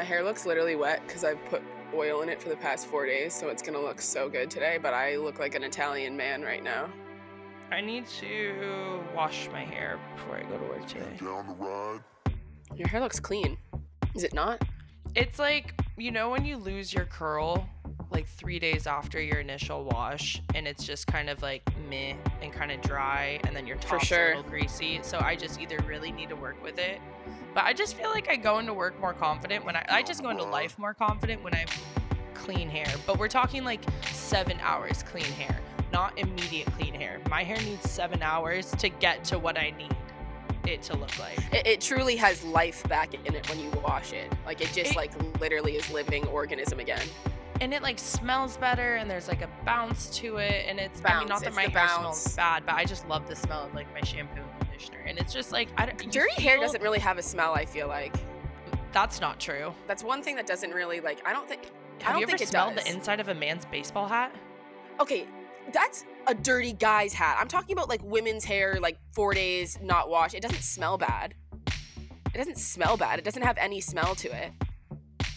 My hair looks literally wet because I've put oil in it for the past four days, so it's gonna look so good today. But I look like an Italian man right now. I need to wash my hair before I go to work today. Down the ride. Your hair looks clean. Is it not? It's like, you know, when you lose your curl like three days after your initial wash, and it's just kind of like meh and kind of dry, and then your For top's sure. a little greasy. So I just either really need to work with it, but I just feel like I go into work more confident when I, I just go into life more confident when I have clean hair. But we're talking like seven hours clean hair, not immediate clean hair. My hair needs seven hours to get to what I need it to look like. It, it truly has life back in it when you wash it. Like it just It- like literally is living organism again. And it like smells better and there's like a bounce to it and it's I mean Bounce, not that it's my hair bounce. smells bad but I just love the smell of like my shampoo and conditioner and it's just like I don't Dirty hair doesn't really have a smell. I feel like that's not true that's one thing that doesn't really like. I don't think. I have don't you ever think it smelled the inside of a man's baseball hat Okay, that's a dirty guy's hat. I'm talking about like women's hair, like four days not washed. It doesn't smell bad. It doesn't smell bad. It doesn't have any smell to it.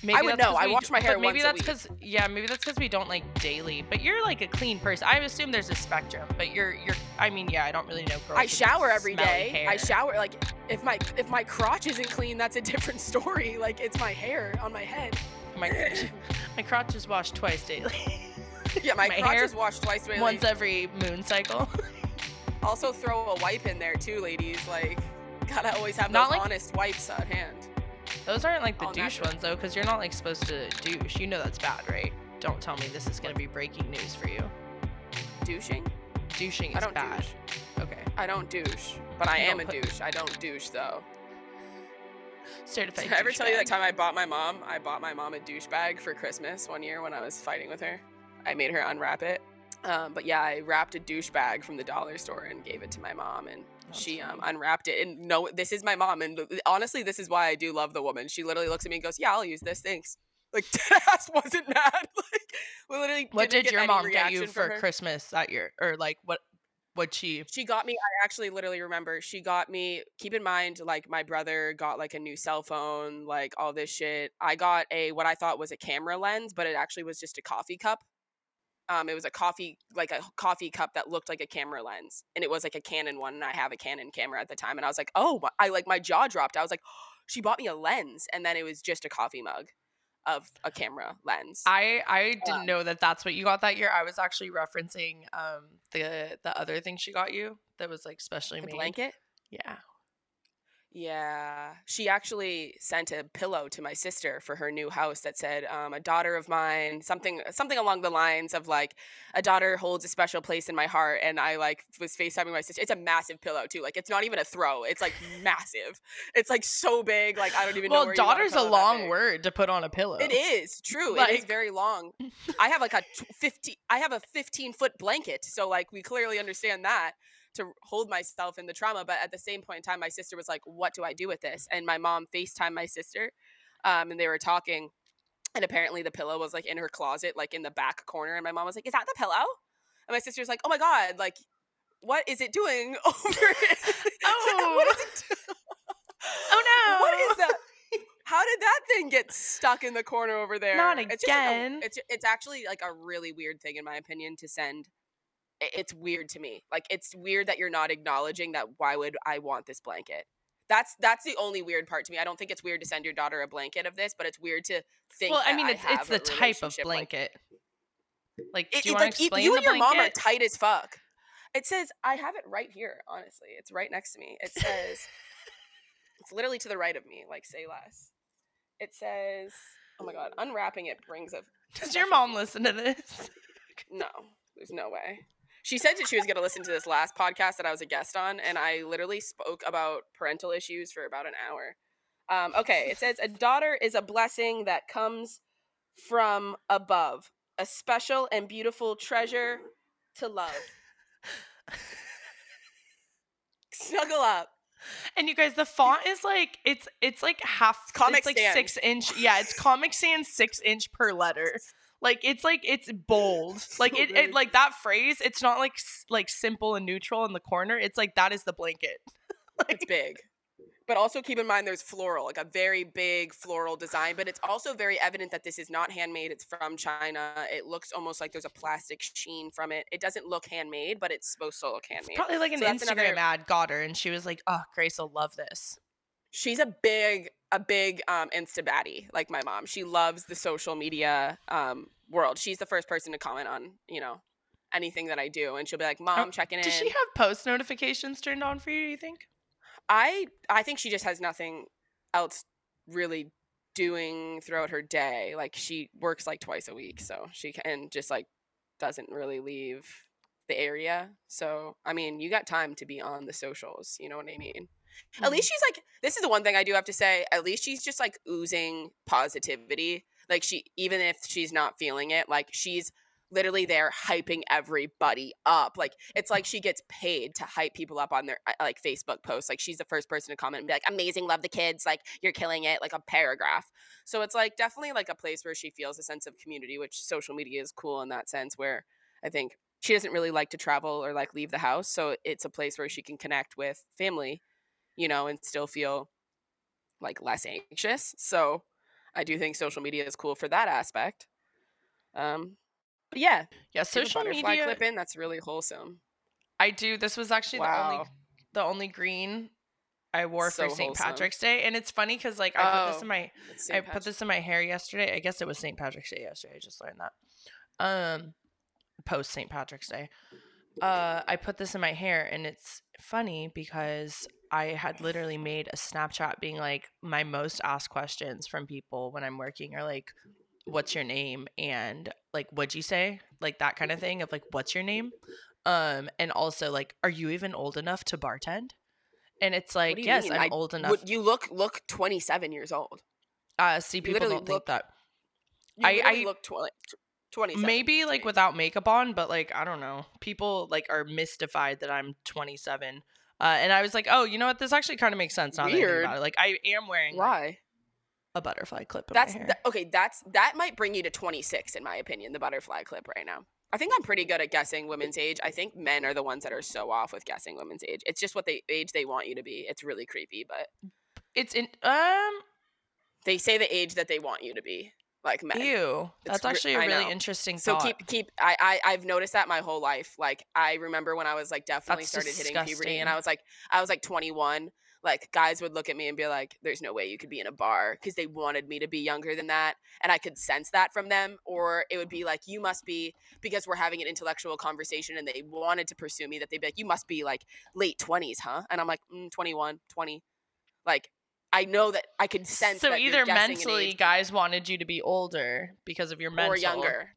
Maybe would know. I wash my hair but maybe once that's because yeah maybe that's because we don't like daily but you're like a clean person I assume there's a spectrum but you're you're I mean yeah I don't really know I shower every day. day. I shower like if my if my crotch isn't clean, that's a different story. Like it's my hair on my head. my my crotch is washed twice daily Yeah, my, My crotch hair is washed twice daily. once every moon cycle Also throw a wipe in there too, ladies. Like gotta always have Not those like- honest wipes at hand. Those aren't like the All douche natural. ones though, because you're not like supposed to douche. You know that's bad, right? Don't tell me this is gonna be breaking news for you. Douching? Douching is I don't bad. douche. Okay. I don't douche, but I You am a put- douche. I don't douche though. Certified. Did I ever tell you that time I bought my mom? I bought my mom a douche bag for Christmas one year when I was fighting with her. I made her unwrap it. Um, but yeah, I wrapped a douche bag from the dollar store and gave it to my mom, and she um, unwrapped it. And no, this is my mom, and honestly, this is why I do love the woman. She literally looks at me and goes, "Yeah, I'll use this. Thanks." Like, ass wasn't mad. Like, we literally. What did your mom get you for her. Christmas that year, or like what? What she? She got me. I actually literally remember. She got me. Keep in mind, like my brother got like a new cell phone, like all this shit. I got a what I thought was a camera lens, but it actually was just a coffee cup. Um, it was a coffee like a coffee cup that looked like a camera lens, and it was like a Canon one, and I have a Canon camera at the time, and I was like, oh, I like my jaw dropped. I was like, she bought me a lens, and then it was just a coffee mug of a camera lens. I I didn't Um, know that that's what you got that year. I was actually referencing um the the other thing she got you that was like specially made. blanket. Yeah. Yeah, she actually sent a pillow to my sister for her new house that said, um, "A daughter of mine," something something along the lines of like, "A daughter holds a special place in my heart." And I like was Facetiming my sister. It's a massive pillow too. Like it's not even a throw. It's like massive. It's like so big. Like I don't even know. Well, you want daughter's a pillow long word to put on a pillow. It is true. it is very long. I have like a tw- fifteen. I have a fifteen foot blanket, so like we clearly understand that to hold myself in the trauma. But at the same point in time, my sister was like, "What do I do with this?" And my mom Facetime my sister, um, and they were talking. And apparently, the pillow was like in her closet, like in the back corner. And my mom was like, "Is that the pillow?" And my sister's like, "Oh my god! Like, what is it doing over? Oh. what is it? do- Oh no. What is that? How did that thing get stuck in the corner over there? Not It's just like a- again. it's it's actually like a really weird thing in my opinion to send. I- It's weird to me. Like it's weird that you're not acknowledging that. Why would I want this blanket? That's that's the only weird part to me. I don't think it's weird to send your daughter a blanket of this, but it's weird to think. Well, I mean, it's have it's the type of relationship like- blanket. Like, do you it- want to like, explain you and your mom are tight as fuck. It says I have it right here. Honestly, it's right next to me. It says it's literally to the right of me. Like say less. It says, "Oh my god!" Unwrapping it brings a. Does your mom listen to this? No, there's no way. She said that she was going to listen to this last podcast that I was a guest on, and I literally spoke about parental issues for about an hour. Um, okay, it says a daughter is a blessing that comes from above, a special and beautiful treasure to love. Snuggle up. And you guys, the font is like it's it's like half. Comic it's like six inch. Yeah, it's Comic Sans six inch per letter. Like it's like it's bold. Like it, it like that phrase. It's not like like simple and neutral in the corner. It's like that is the blanket. It's big. But also keep in mind there's floral, like a very big floral design, but it's also very evident that this is not handmade. It's from China. It looks almost like there's a plastic sheen from it. It doesn't look handmade, but it's supposed to look handmade. Probably like an So Instagram another- ad got her, and she was like, "Oh, Grace will love this." She's a big a big um insta baddie like my mom. She loves the social media um world. She's the first person to comment on, you know, anything that I do and she'll be like, "Mom, checking in." Does she have post notifications turned on for you? Do you think? I I think she just has nothing else really doing throughout her day. Like she works like twice a week, so she can just like doesn't really leave the area. So I mean, you got time to be on the socials. You know what I mean? At least she's like. This is the one thing I do have to say. At least she's just like oozing positivity. Like she, even if she's not feeling it, like she's literally there hyping everybody up. Like it's like she gets paid to hype people up on their uh, like Facebook posts. Like she's the first person to comment and be like, "Amazing, love the kids, like you're killing it," like a paragraph. So it's like definitely like a place where she feels a sense of community, which social media is cool in that sense. Where I think she doesn't really like to travel or like leave the house, so it's a place where she can connect with family, you know, and still feel like less anxious. So I do think social media is cool for that aspect. Um, but yeah, yeah, social media. clip in. That's really wholesome. I do. This was actually the only the only green I wore So for St. Patrick's Day, and it's funny because like I put this Oh, in my I put this in my hair yesterday. I guess it was St. Patrick's Day yesterday. I just learned that. Um, post St. Patrick's Day. Uh, I put this in my hair, and it's funny because I had literally made a Snapchat being like my most asked questions from people when I'm working are like, "What's your name?" and like, "What'd you say?" Like that kind of thing of like, "What's your name?" Um, and also like, "Are you even old enough to bartend?" And it's like, yes, mean? I'm I old enough. You look look 27 years old. uh, see, people don't think look that. You I- I- look 20, 27. Maybe like without makeup on, but like I don't know. People like are mystified that I'm 27. Uh, and I was like, oh, you know what? This actually kind of makes sense now that I think Weird. about it. Like I am wearing like, why? a butterfly clip in That's my hair. th- okay. That's that might bring you to 26 in my opinion. The butterfly clip right now. I think I'm pretty good at guessing women's age. I think men are the ones that are so off with guessing women's age. It's just what they age they want you to be. It's really creepy, but it's in um they say the age that they want you to be, like men. ew. That's re- actually a really interesting So thought. keep keep I, I I've noticed that my whole life. Like I remember when I was like definitely That's started hitting puberty and I was like I was like 21. Like guys would look at me and be like, "There's no way you could be in a bar," because they wanted me to be younger than that, and I could sense that from them. Or it would be like, "You must be," because we're having an intellectual conversation and they wanted to pursue me. That they'd be like, "You must be like late 20s, huh?" And I'm like, mm, "21, 20." Like I know that I could sense. so either mentally guys wanted you to be older because of your mental or younger.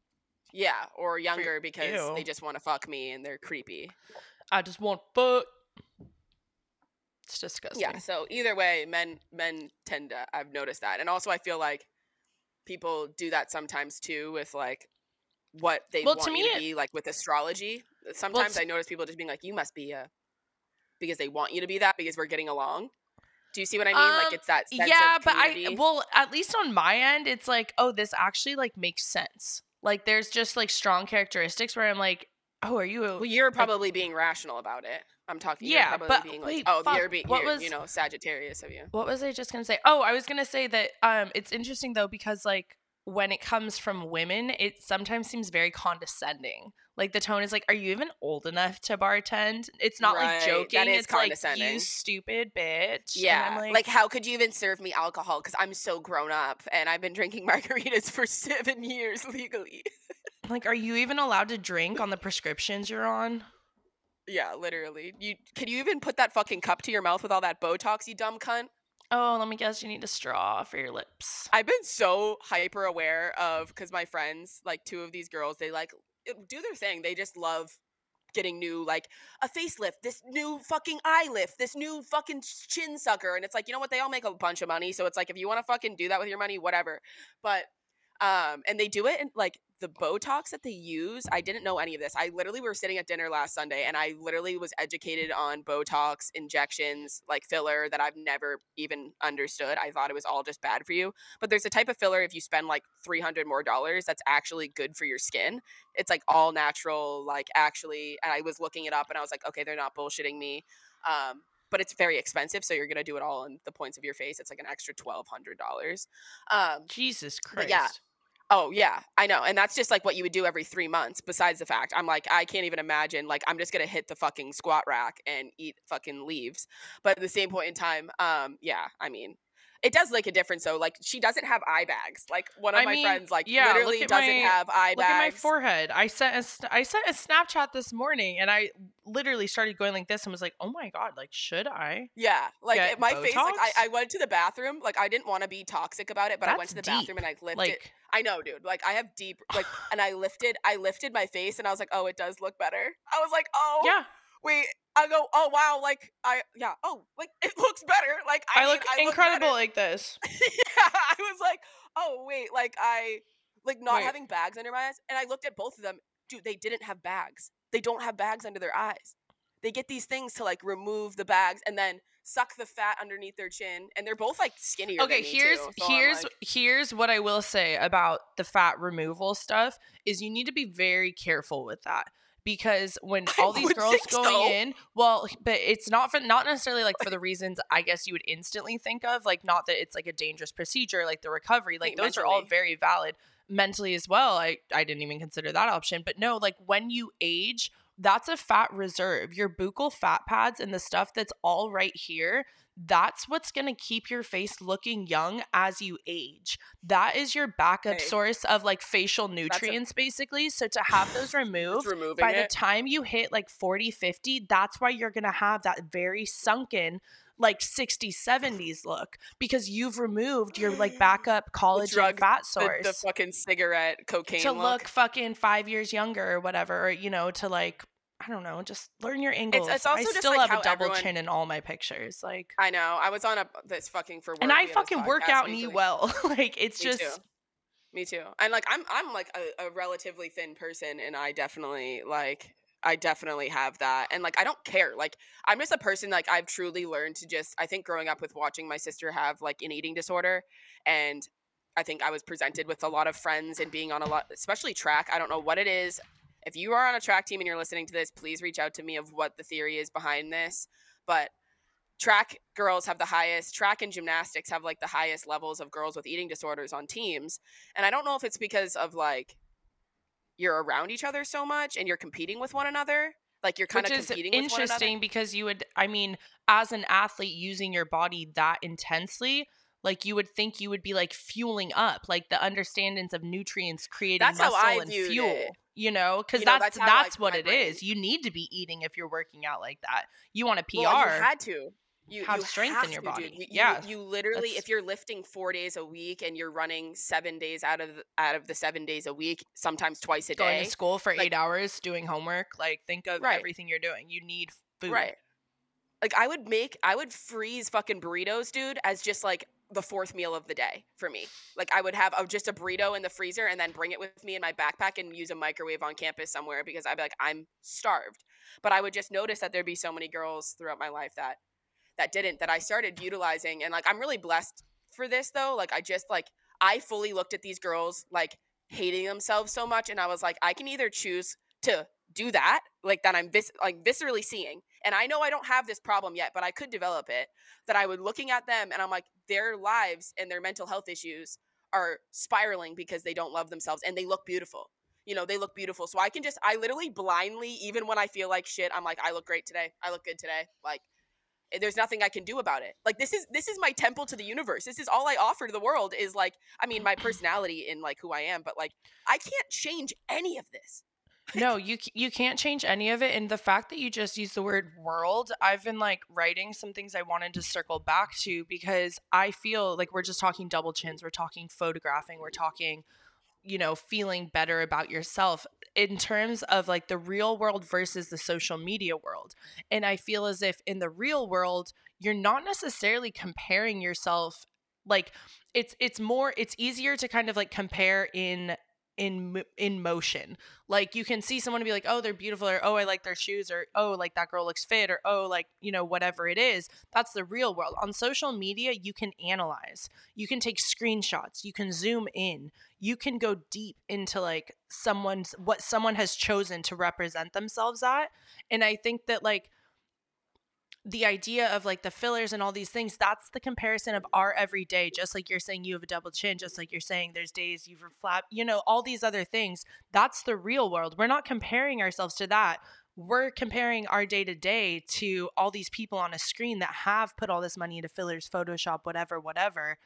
Yeah, or younger Ew. because they just want to fuck me and they're creepy. I just want fuck. It's disgusting. Yeah, so either way, men men tend to I've noticed that. And also I feel like people do that sometimes too with like what they Well, want to you me to be like with astrology. Sometimes t- I notice people just being like, You must be a because they want you to be that because we're getting along. Do you see what I mean? Um, like it's that sense yeah but i well at least on my end it's like oh this actually like makes sense like there's just like strong characteristics where i'm like oh are you a, Well, you're probably being rational about it. I'm talking. Yeah, but being wait, like, oh, fuck, you're being, what you're, was- you know, Sagittarius of you. what was i just gonna say oh i was gonna say that um it's interesting though because like when it comes from women it sometimes seems very condescending like the tone is like are you even old enough to bartend it's not Right, like joking is it's like condescending. you stupid bitch Yeah, I'm like, how could you even serve me alcohol? Because I'm so grown up and I've been drinking margaritas for seven years legally. like are you even allowed to drink on the prescriptions you're on Yeah, literally. You can you even put that fucking cup to your mouth with all that Botox, you dumb cunt? oh let me guess you need a straw for your lips I've been so hyper aware of because my friends, like two of these girls, they like Uh, do their thing. They just love getting new, like a facelift, this new fucking eye lift, this new fucking chin sucker, and it's like you know what? They all make a bunch of money, so it's like if you want to fucking do that with your money, whatever. But um, and they do it in like the Botox that they use. I didn't know any of this. I literally were sitting at dinner last Sunday, and I literally was educated on Botox injections, like filler, that I've never even understood. I thought it was all just bad for you. But there's a type of filler if you spend like 300 more dollars that's actually good for your skin. It's like all natural, like actually. And I was looking it up and I was like, okay, they're not bullshitting me. Um, but it's very expensive. So you're gonna do it all in the points of your face. It's like an extra twelve hundred dollars. Um, Jesus Christ. yeah, Oh yeah, I know. And that's just like what you would do every 3 months besides the fact I'm like I can't even imagine like I'm just going to hit the fucking squat rack and eat fucking leaves. But at the same point in time, um yeah, I mean, it does make a difference though. Like she doesn't have eye bags. Like one of I my mean, friends like yeah, literally doesn't my- have eye bags. Look at my forehead. I sent a I sent a Snapchat this morning, and I literally started going like this, and was like, "Oh my god, like should I?" yeah, like my face like I, I went to the bathroom, like I didn't want to be toxic about it, but I went to the deep. bathroom and I lifted Like, I know, dude. Like I have deep like and I lifted I lifted my face and I was like, "Oh, it does look better." I was like, "Oh, yeah, wait i go oh wow like i yeah oh like it looks better like i, I, mean, look I incredible better. like this. yeah i was like oh wait like i like not Wait. having bags under my eyes and i looked at both of them dude they didn't have bags they don't have bags under their eyes they get these things to like remove the bags and then suck the fat underneath their chin and they're both like skinnier Okay, than me, here's too, so here's like- here's what I will say about the fat removal stuff is you need to be very careful with that because when all these girls going so. in, well, but it's not for not necessarily like for the reasons I guess you would instantly think of, like not that it's like a dangerous procedure, like the recovery, like Like, those are all very valid mentally as well. I I didn't even consider that option, but no, like when you age, that's a fat reserve. Your buccal fat pads and the stuff that's all right here, that's what's going to keep your face looking young as you age. That is your backup Okay. source of like facial a- nutrients basically. So to have those removed by the time you hit like 40, 50, that's why you're going to have that very sunken like 60s, 70s look because you've removed your like backup collagen drug- fat the, source the fucking cigarette cocaine to look. look fucking five years younger or whatever, or, you know, to like, I don't know, just learn your angles. it's I also just, still like, have a double everyone- chin in all my pictures. Like, I know. I was on a this fucking for work. and I fucking work out and eat well. like, it's Me just, too. Me too. And like I'm I'm like a, a relatively thin person and I definitely like I definitely have that. And like I don't care. Like I'm just a person like I've truly learned to just I think growing up with watching my sister have like an eating disorder and I think I was presented with a lot of friends and being on a lot especially track. I don't know what it is. If you are on a track team and you're listening to this, please reach out to me of what the theory is behind this. But track girls have the highest track and gymnastics have like the highest levels of girls with eating disorders on teams and i don't know if it's because of like you're around each other so much and you're competing with one another like you're kind which of is competing with one another. interesting because you would, I mean, as an athlete using your body that intensely, like you would think you would be like fueling up, like the understandings of nutrients creating That's muscle and fuel. it. You know, because You know, that's that's how, that's like, what it is. brain- You need to be eating if you're working out like that. You want a PR. Well, you had to you have you strength in your to, body. You, you- Yeah, you, literally that's- if you're lifting four days a week and you're running seven days out of the, out of the seven days a week sometimes twice a going day going to school for like- eight hours doing homework. Like think of Right. everything you're doing. You need food. Right. Like I would make I would freeze fucking burritos, dude, as just like the fourth meal of the day for me. Like I would have a, just a burrito in the freezer and then bring it with me in my backpack and use a microwave on campus somewhere because I'd be like I'm starved. But I would just notice that there'd be so many girls throughout my life that that didn't that I started utilizing and like I'm really blessed for this though. Like I just like I fully looked at these girls like hating themselves so much and I was like I can either choose to do that like that I'm vis- like viscerally seeing and I know I don't have this problem yet but I could develop it that I would looking at them and I'm like their lives and their mental health issues are spiraling because they don't love themselves and they look beautiful you know they look beautiful so I can just I literally blindly even when I feel like shit I'm like I look great today I look good today like eh, there's nothing I can do about it. Like this is this is my temple to the universe. This is all I offer to the world is like I mean my personality in like who I am, but like I can't change any of this. No, you you can't change any of it. And the fact that you just use the word world, I've been like writing some things I wanted to circle back to because I feel like we're just talking double chins, we're talking photographing, we're talking, you know, feeling better about yourself in terms of like the real world versus the social media world. And I feel as if in the real world, you're not necessarily comparing yourself like it's it's more it's easier to kind of like compare in in in motion. Like you can see someone and be like oh they're beautiful or oh i like their shoes or oh like that girl looks fit or oh like you know whatever it is. That's the real world. On social media you can analyze. You can take screenshots. You can zoom in. You can go deep into like someone's what someone has chosen to represent themselves at. And i think that like the idea of like the fillers and all these things, that's the comparison of our everyday. Just like you're saying you have a double chin, just like you're saying there's days you've flat, you know, all these other things. That's the real world. We're not comparing ourselves to that. We're comparing our day to day to all these people on a screen that have put all this money into fillers, Photoshop, whatever, whatever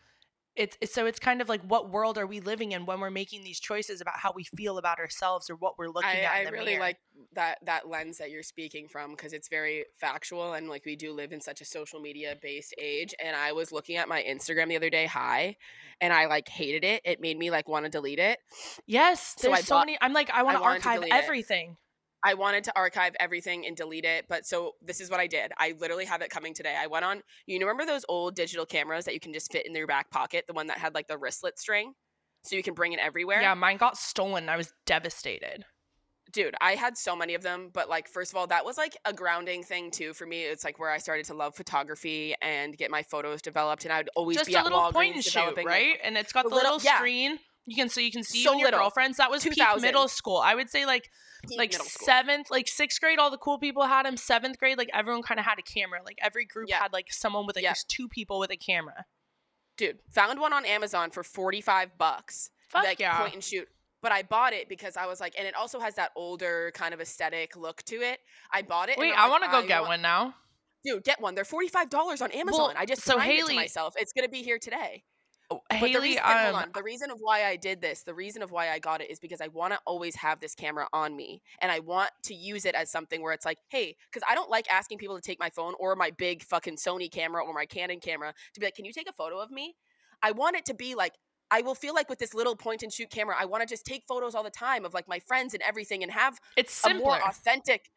it's, it's so it's kind of like what world are we living in when we're making these choices about how we feel about ourselves or what we're looking I, at I the really mirror. like that that lens that you're speaking from because it's very factual and like we do live in such a social media based age. And I was looking at my Instagram the other day, high, and I like hated it. It made me like want to delete it. yes, So there's I so bought- many. I'm like, I want to archive everything. it. I wanted to archive everything and delete it, but so this is what I did. I literally have it coming today. I went on, you remember those old digital cameras that you can just fit in your back pocket, the one that had like the wristlet string, so you can bring it everywhere. Yeah, mine got stolen. I was devastated. dude i had so many of them but like first of all that was like a grounding thing too for me it's like where i started to love photography and get my photos developed and i'd always Just be a at little Walgreens point and shoot, right? And it's got The the, little- little, yeah. screen. You can so you can see So you your little. girlfriends. That was peak 2000. middle school. I would say like peak like seventh, like sixth grade, all the cool people had them. Seventh grade, like everyone kind of had a camera. Like every group Yeah. had like someone with like Yeah. just two people with a camera. dude found one on amazon for 45 bucks Fuck like yeah. point and shoot but I bought it because I was like, and it also has that older kind of aesthetic look to it. I bought it. Wait, I like, want to go get want- one now. Dude, get one. They're forty five dollars on Amazon. I just so timed it to Haley- myself. It's gonna be here today. Oh, But the reason, and hold um, on. The reason of why I did this, the reason of why I got it is because I want to always have this camera on me and I want to use it as something where it's like, hey, because I don't like asking people to take my phone or my big fucking Sony camera or my Canon camera to be like, can you take a photo of me? I want it to be like, I will feel like with this little point and shoot camera, I want to just take photos all the time of like my friends and everything and have it's a more authentic.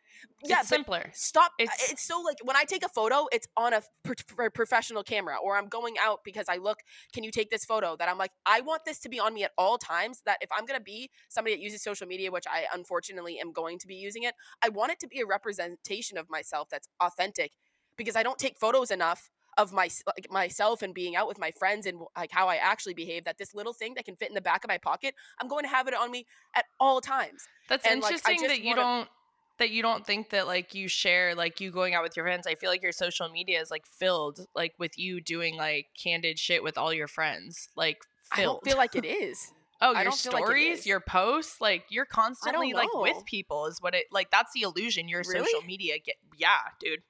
Yeah, it's simpler. stop it's, It's- it's so like when i take a photo it's on a pro- pro- professional camera or i'm going out because i look can you take this photo that i'm like i want this to be on me at all times that if i'm going to be somebody that uses social media which i unfortunately am going to be using it i want it to be a representation of myself that's authentic because i don't take photos enough of my like myself and being out with my friends and like how I actually behave that this little thing that can fit in the back of my pocket I'm going to have it on me at all times That's and, interesting just that you wanna- don't that you don't think that like you share like you going out with your friends. I feel like your social media is like filled like with you doing like candid shit with all your friends. Like I don't feel like it is oh, your don't like stories, your posts, like you're constantly like with people is what it like that's the illusion your Really? social media get yeah, dude.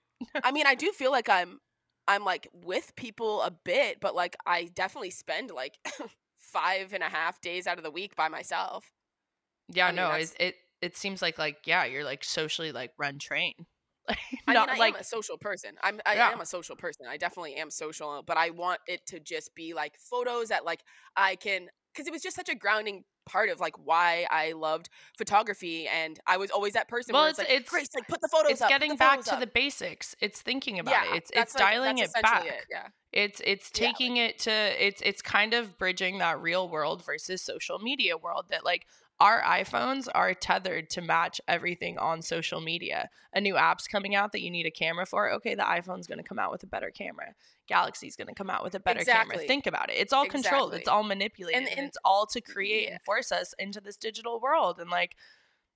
I mean, I do feel like I'm I'm like with people a bit, but like I definitely spend like five and a half days out of the week by myself. Yeah, I mean, no, that's- it, it seems like like yeah, you're like socially like run train. Like I not mean, I like am a social person. I'm I Yeah. am a social person. I definitely am social, but I want it to just be like photos that like I can because it was just such a grounding part of like why I loved photography, and I was always that person Well, where it's, it's- like, it's- Grace, like put the photos it's up, getting back to up." the basics. It's thinking about yeah, it. It's it's like- dialing it back. it, Yeah. It's it's Yeah, like- taking it to it's it's kind of bridging that real world versus social media world that like our iPhones are tethered to match everything on social media. A new app's coming out that you need a camera for. Okay, the iPhone's going to come out with a better camera. Galaxy's going to come out with a better camera. Think about it. It's all controlled. It's all manipulated and, and- it's all to create Yeah. and force us into this digital world and like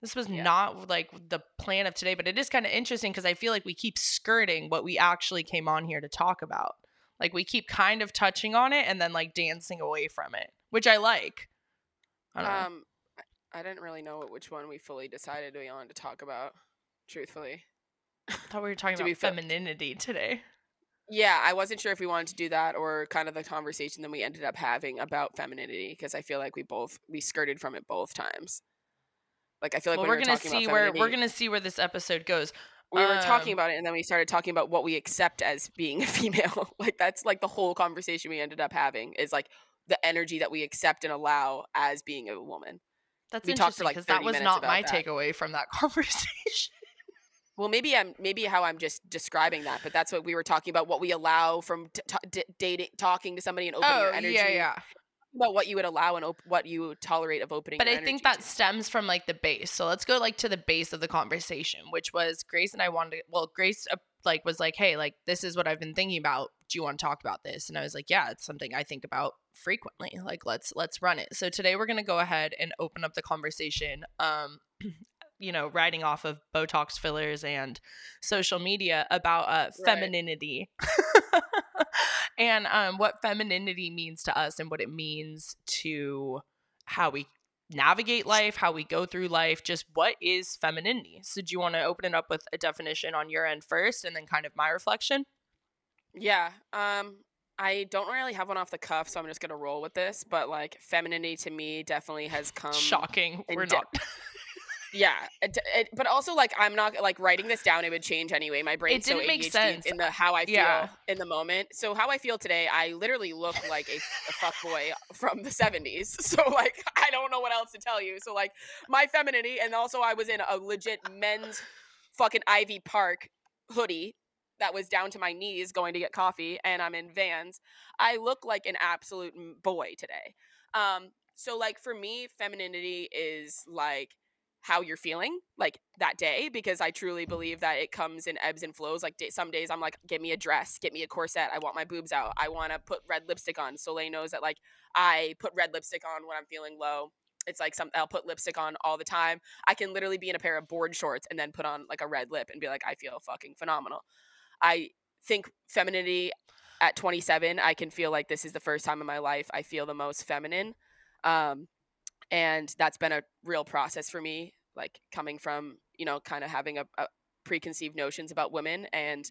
this was Yeah. not like the plan of today, but it is kind of interesting because I feel like we keep skirting what we actually came on here to talk about. Like we keep kind of touching on it and then like dancing away from it, which I like. I don't know. Um, I- didn't really know which one we fully decided we wanted to talk about. Truthfully, I thought we were talking about feel- femininity today. yeah, I wasn't sure if we wanted to do that or kind of the conversation that we ended up having about femininity because I feel like we both we skirted from it both times. Like I feel like well, when we're gonna see where we're gonna see where this episode goes. we were talking um, about it and then we started talking about what we accept as being a female. like that's like the whole conversation we ended up having is like the energy that we accept and allow as being a woman. That's we interesting like, because that 30 was not my that. takeaway from that conversation. Well, maybe I'm maybe how I'm just describing that, but that's what we were talking about. What we allow from t- t- dating, talking to somebody and opening oh your energy. yeah, yeah. About what you would allow and op- what you tolerate of opening. But I think that to. stems from like the base. So let's go like to the base of the conversation, which was Grace and I wanted. To, well, Grace uh, like was like, "Hey, like this is what I've been thinking about. Do you want to talk about this?" And I was like, "Yeah, it's something I think about frequently. Like let's let's run it." So today we're gonna go ahead and open up the conversation. Um, you know, riding off of Botox fillers and social media about uh, Right. femininity and um, what femininity means to us and what it means to how we navigate life, how we go through life. Just what is femininity? So, do you want to open it up with a definition on your end first and then kind of my reflection? Yeah. Um I don't really have one off the cuff, so I'm just gonna roll with this. But like femininity to me definitely has come Shocking. We're de- not. Yeah, it, it, but also like I'm not like writing this down. It would change anyway. My brain it didn't make ADHD sense. in the how I feel Yeah. in the moment. So how I feel today, I literally look like a, a fuck boy from the 70s. So like I don't know what else to tell you. So like my femininity, and also I was in a legit men's fucking Ivy Park hoodie that was down to my knees going to get coffee, and I'm in Vans. I look like an absolute boy today. Um, so like for me, femininity is like how you're feeling like that day because I truly believe that it comes in ebbs and flows. Like day, some days I'm like, get me a dress, get me a corset. I want my boobs out. I want to put red lipstick on. Soleil knows that like I put red lipstick on when I'm feeling low. It's like some I'll put lipstick on all the time. I can literally be in a pair of board shorts and then put on like a red lip and be like, I feel fucking phenomenal. I think femininity at 27, I can feel like this is the first time in my life I feel the most feminine. Um, and that's been a real process for me like coming from you know kind of having a, a preconceived notions about women and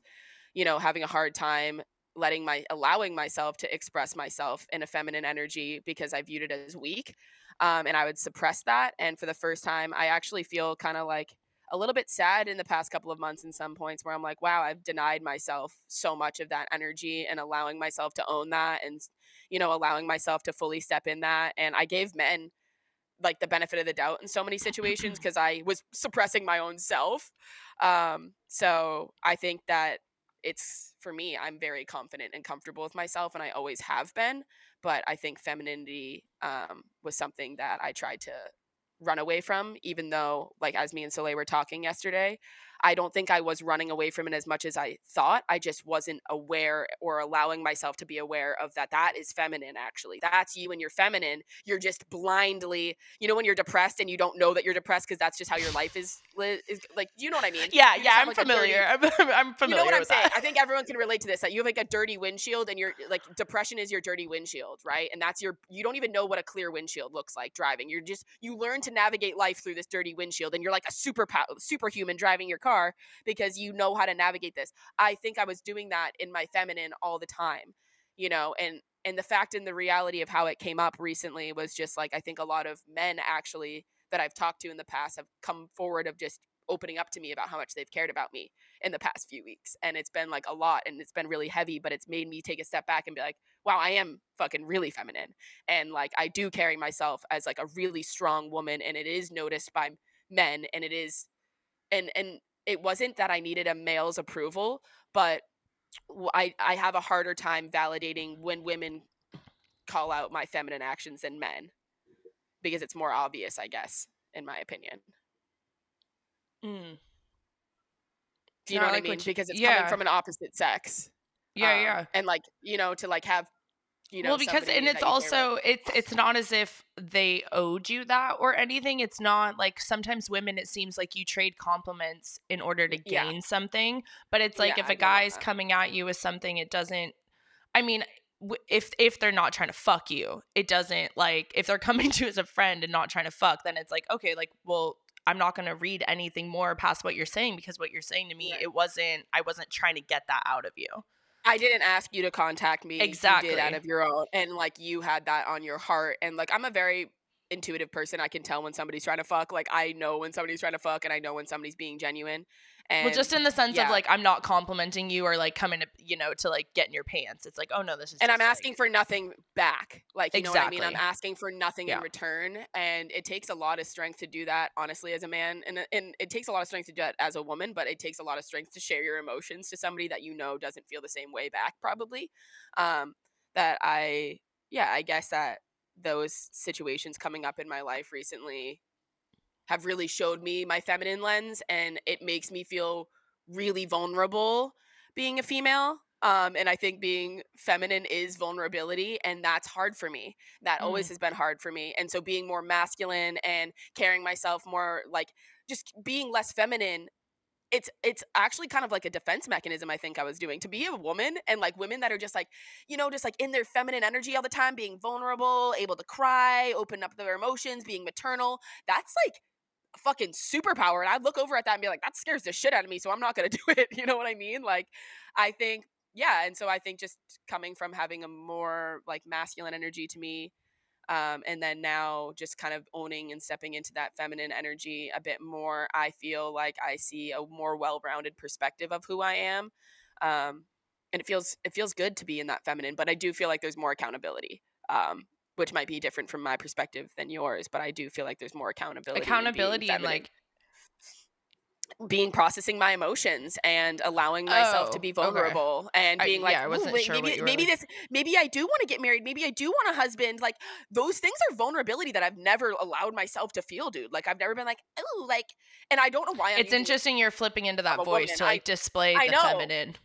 you know having a hard time letting my allowing myself to express myself in a feminine energy because i viewed it as weak um, and i would suppress that and for the first time i actually feel kind of like a little bit sad in the past couple of months in some points where i'm like wow i've denied myself so much of that energy and allowing myself to own that and you know allowing myself to fully step in that and i gave men like the benefit of the doubt in so many situations because I was suppressing my own self. Um, so I think that it's for me, I'm very confident and comfortable with myself, and I always have been. But I think femininity um, was something that I tried to run away from, even though, like, as me and Soleil were talking yesterday, I don't think I was running away from it as much as I thought. I just wasn't aware or allowing myself to be aware of that. That is feminine, actually. That's you and you're feminine. You're just blindly, you know, when you're depressed and you don't know that you're depressed because that's just how your life is, is like, you know what I mean? Yeah, You yeah, I'm like, a dirty- familiar. I'm, I'm familiar you know what I'm saying? that. I think everyone can relate to this. That you have like a dirty windshield, and you're like depression is your dirty windshield, right? And that's your you don't even know what a clear windshield looks like driving. You're just you learn to navigate life through this dirty windshield, and you're like a super superhuman driving your car because you know how to navigate this. I think I was doing that in my feminine all the time, you know, and and the fact and the reality of how it came up recently was just like I think a lot of men actually that I've talked to in the past have come forward of just opening up to me about how much they've cared about me in the past few weeks and it's been like a lot and it's been really heavy but it's made me take a step back and be like wow i am fucking really feminine and like i do carry myself as like a really strong woman and it is noticed by men and it is and and it wasn't that i needed a male's approval but I I have a harder time validating when women call out my feminine actions than men because it's more obvious i guess in my opinion Mm. do you No, know what i mean you- because it's yeah. coming from an opposite sex Yeah, um, yeah. and like you know to like have you know well, because and it's you care about. also it's it's not as if they owed you that or anything. It's not like sometimes women it seems like you trade compliments in order to Yeah. gain something, but it's like Yeah, if I a guy's coming at you with something, it doesn't. I mean, if if they're not trying to fuck you, it doesn't like if they're coming to you as a friend and not trying to fuck, then it's like okay, like well. I'm not going to read anything more past what you're saying because what you're saying to me, Right. it wasn't, I wasn't trying to get that out of you. I didn't ask you to contact me. You Exactly. did out of your own, and like you had that on your heart. And like I'm a very intuitive person. I can tell when somebody's trying to fuck. Like I know when somebody's trying to fuck, and I know when somebody's being genuine. And well, just in the sense yeah. of like I'm not complimenting you or like coming to you know to like get in your pants. It's like oh no, this is. and I'm like- asking for nothing back. Like you know what I mean? I'm asking for nothing Yeah. in return, and it takes a lot of strength to do that. Honestly, as a man, and and it takes a lot of strength to do that as a woman, but it takes a lot of strength to share your emotions to somebody that you know doesn't feel the same way back. Probably. Um, that I yeah, I guess that those situations coming up in my life recently have really showed me my feminine lens, and it makes me feel really vulnerable being a female. Um, and I think being feminine is vulnerability, and that's hard for me. That always has been hard for me. And so being more masculine and carrying myself more like just being less feminine it's it's actually kind of like a defense mechanism i think i was doing to be a woman and like women that are just like you know just like in their feminine energy all the time being vulnerable able to cry open up their emotions being maternal that's like fucking superpower and i'd look over at that and be like that scares the shit out of me so i'm not gonna do it. You know what i mean? Like i think yeah and so i think just coming from having a more like masculine energy to me um, and then now just kind of owning and stepping into that feminine energy a bit more i feel like i see a more well-rounded perspective of who i am um, and it feels it feels good to be in that feminine but i do feel like there's more accountability um, which might be different from my perspective than yours but i do feel like there's more accountability Accountability and like being processing my emotions and allowing myself to Oh, be okay. vulnerable and I- being like yeah, I wasn't wait, sure maybe maybe this maybe I do want to get married maybe I do want a husband like those things are vulnerability that I've never allowed myself to feel dude like I've never been like oh like and I don't know why I'm it's interesting you're flipping into that voice woman, to I- like display I the know. feminine.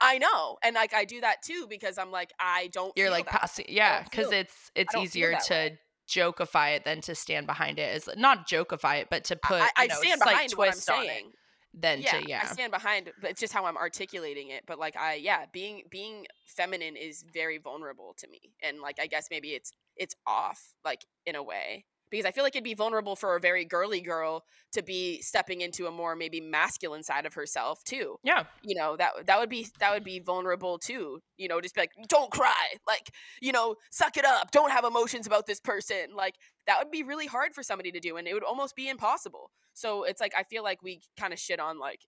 I know and like I do that too because I'm like I don't You're feel like passing, yeah, because it's it's easier to way. jokeify it than to stand behind it. Is not jokeify it, but to put I, I you know, stand behind what I'm saying than yeah, to yeah. I stand behind, but it's just how I'm articulating it. But like I, yeah, being being feminine is very vulnerable to me, and like I guess maybe it's it's off, like in a way, because I feel like it'd be vulnerable for a very girly girl to be stepping into a more maybe masculine side of herself too. yeah, You know that that would be that would be vulnerable too. You know, just be like, don't cry, like you know, suck it up, don't have emotions about this person, like that would be really hard for somebody to do and it would almost be impossible so it's like i feel like we kind of shit on like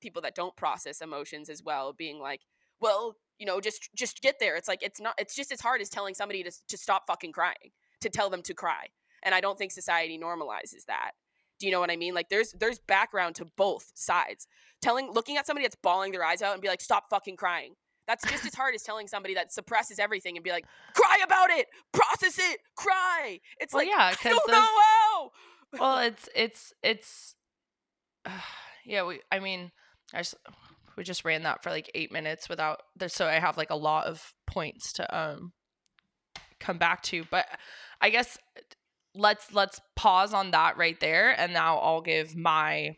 people that don't process emotions as well being like well you know just just get there it's like it's not it's just as hard as telling somebody to, to stop fucking crying to tell them to cry and i don't think society normalizes that do you know what i mean like there's there's background to both sides telling looking at somebody that's bawling their eyes out and be like stop fucking crying that's just as hard as telling somebody that suppresses everything and be like cry about it process it cry it's well, like yeah, I don't those. know how well, it's it's it's. yeah, we. I mean, I just, we just ran that for like eight minutes without. There, so I have like a lot of points to um come back to, but I guess let's let's pause on that right there, and now I'll give my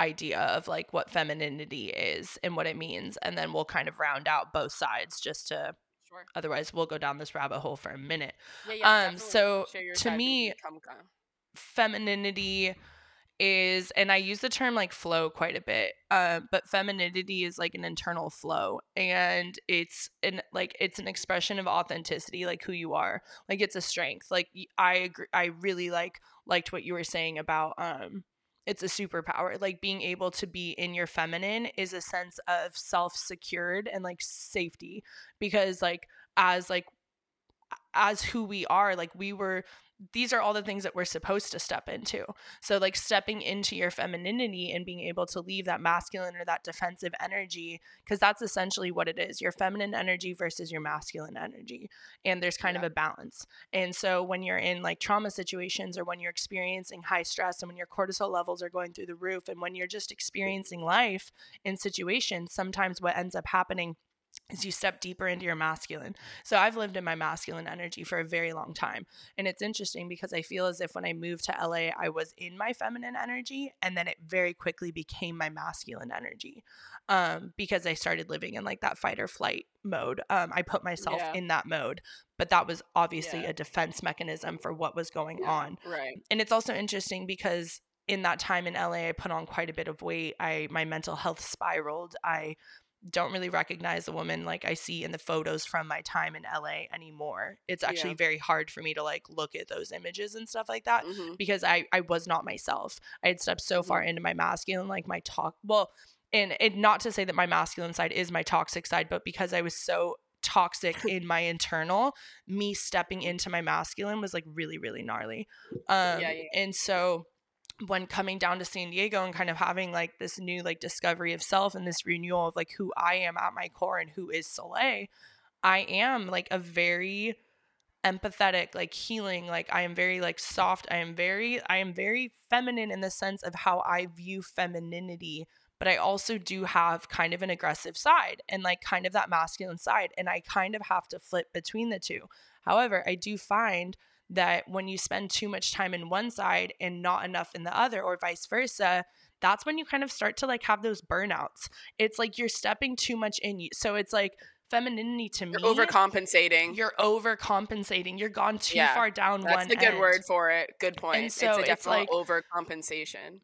idea of like what femininity is and what it means, and then we'll kind of round out both sides just to. sure Otherwise, we'll go down this rabbit hole for a minute. yeah, yeah, Um, so to me- femininity is and i use the term like flow quite a bit um but femininity is like an internal flow and it's an like it's an expression of authenticity like who you are. Like it's a strength. Like i agree i really like liked what you were saying about um it's a superpower. Like being able to be in your feminine is a sense of self-secured and like safety because like as like as who we are like we were these are all the things that we're supposed to step into. So, like stepping into your femininity and being able to leave that masculine or that defensive energy, because that's essentially what it is your feminine energy versus your masculine energy. And there's kind of a balance. And so, when you're in like trauma situations or when you're experiencing high stress and when your cortisol levels are going through the roof and when you're just experiencing life in situations, sometimes what ends up happening is you step deeper into your masculine. So I've lived in my masculine energy for a very long time. And it's interesting because I feel as if when I moved to LA, I was in my feminine energy and then it very quickly became my masculine energy um, because I started living in like that fight or flight mode. Um, I put myself Yeah. in that mode, but that was obviously Yeah. a defense mechanism for what was going Yeah. on right and it's also interesting because in that time in LA I put on quite a bit of weight. I my mental health spiraled. I don't really recognize the woman like I see in the photos from my time in LA anymore. It's actually Yeah. very hard for me to like look at those images and stuff like that hmm because I I was not myself. I had stepped so far into my masculine like my talk well and it not to say that my masculine side is my toxic side but because I was so toxic in my internal me stepping into my masculine was like really really gnarly um Yeah, yeah. and so when coming down to San Diego and kind of having like this new like discovery of self and this renewal of like who I am at my core and who is Soleil, I am like a very empathetic, like healing, like I am very like soft. I am very I am very feminine in the sense of how I view femininity, but I also do have kind of an aggressive side and like kind of that masculine side and I kind of have to flip between the two. However, I do find that when you spend too much time in one side and not enough in the other or vice versa that's when you kind of start to like have those burnouts it's like you're stepping too much in you so it's like femininity to You're me overcompensating. you're overcompensating you're gone too Yeah, far down one. That's one the good end. word for it. Good point. so it's a it's like- overcompensation.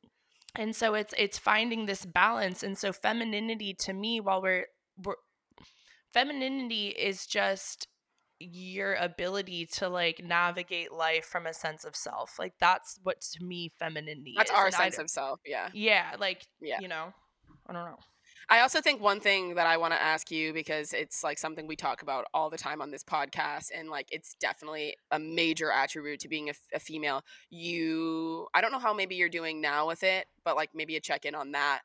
and so it's it's finding this balance and so femininity to me while we're, we're femininity is just your ability to like navigate life from a sense of self like that's what to me femininity That's is our and sense of self. Yeah. yeah like Yeah. you know i don't know I also think one thing that I want to ask you because it's like something we talk about all the time on this podcast, and like it's definitely a major attribute to being a female. You, I don't know how maybe you're doing now with it, but like maybe a check in on that.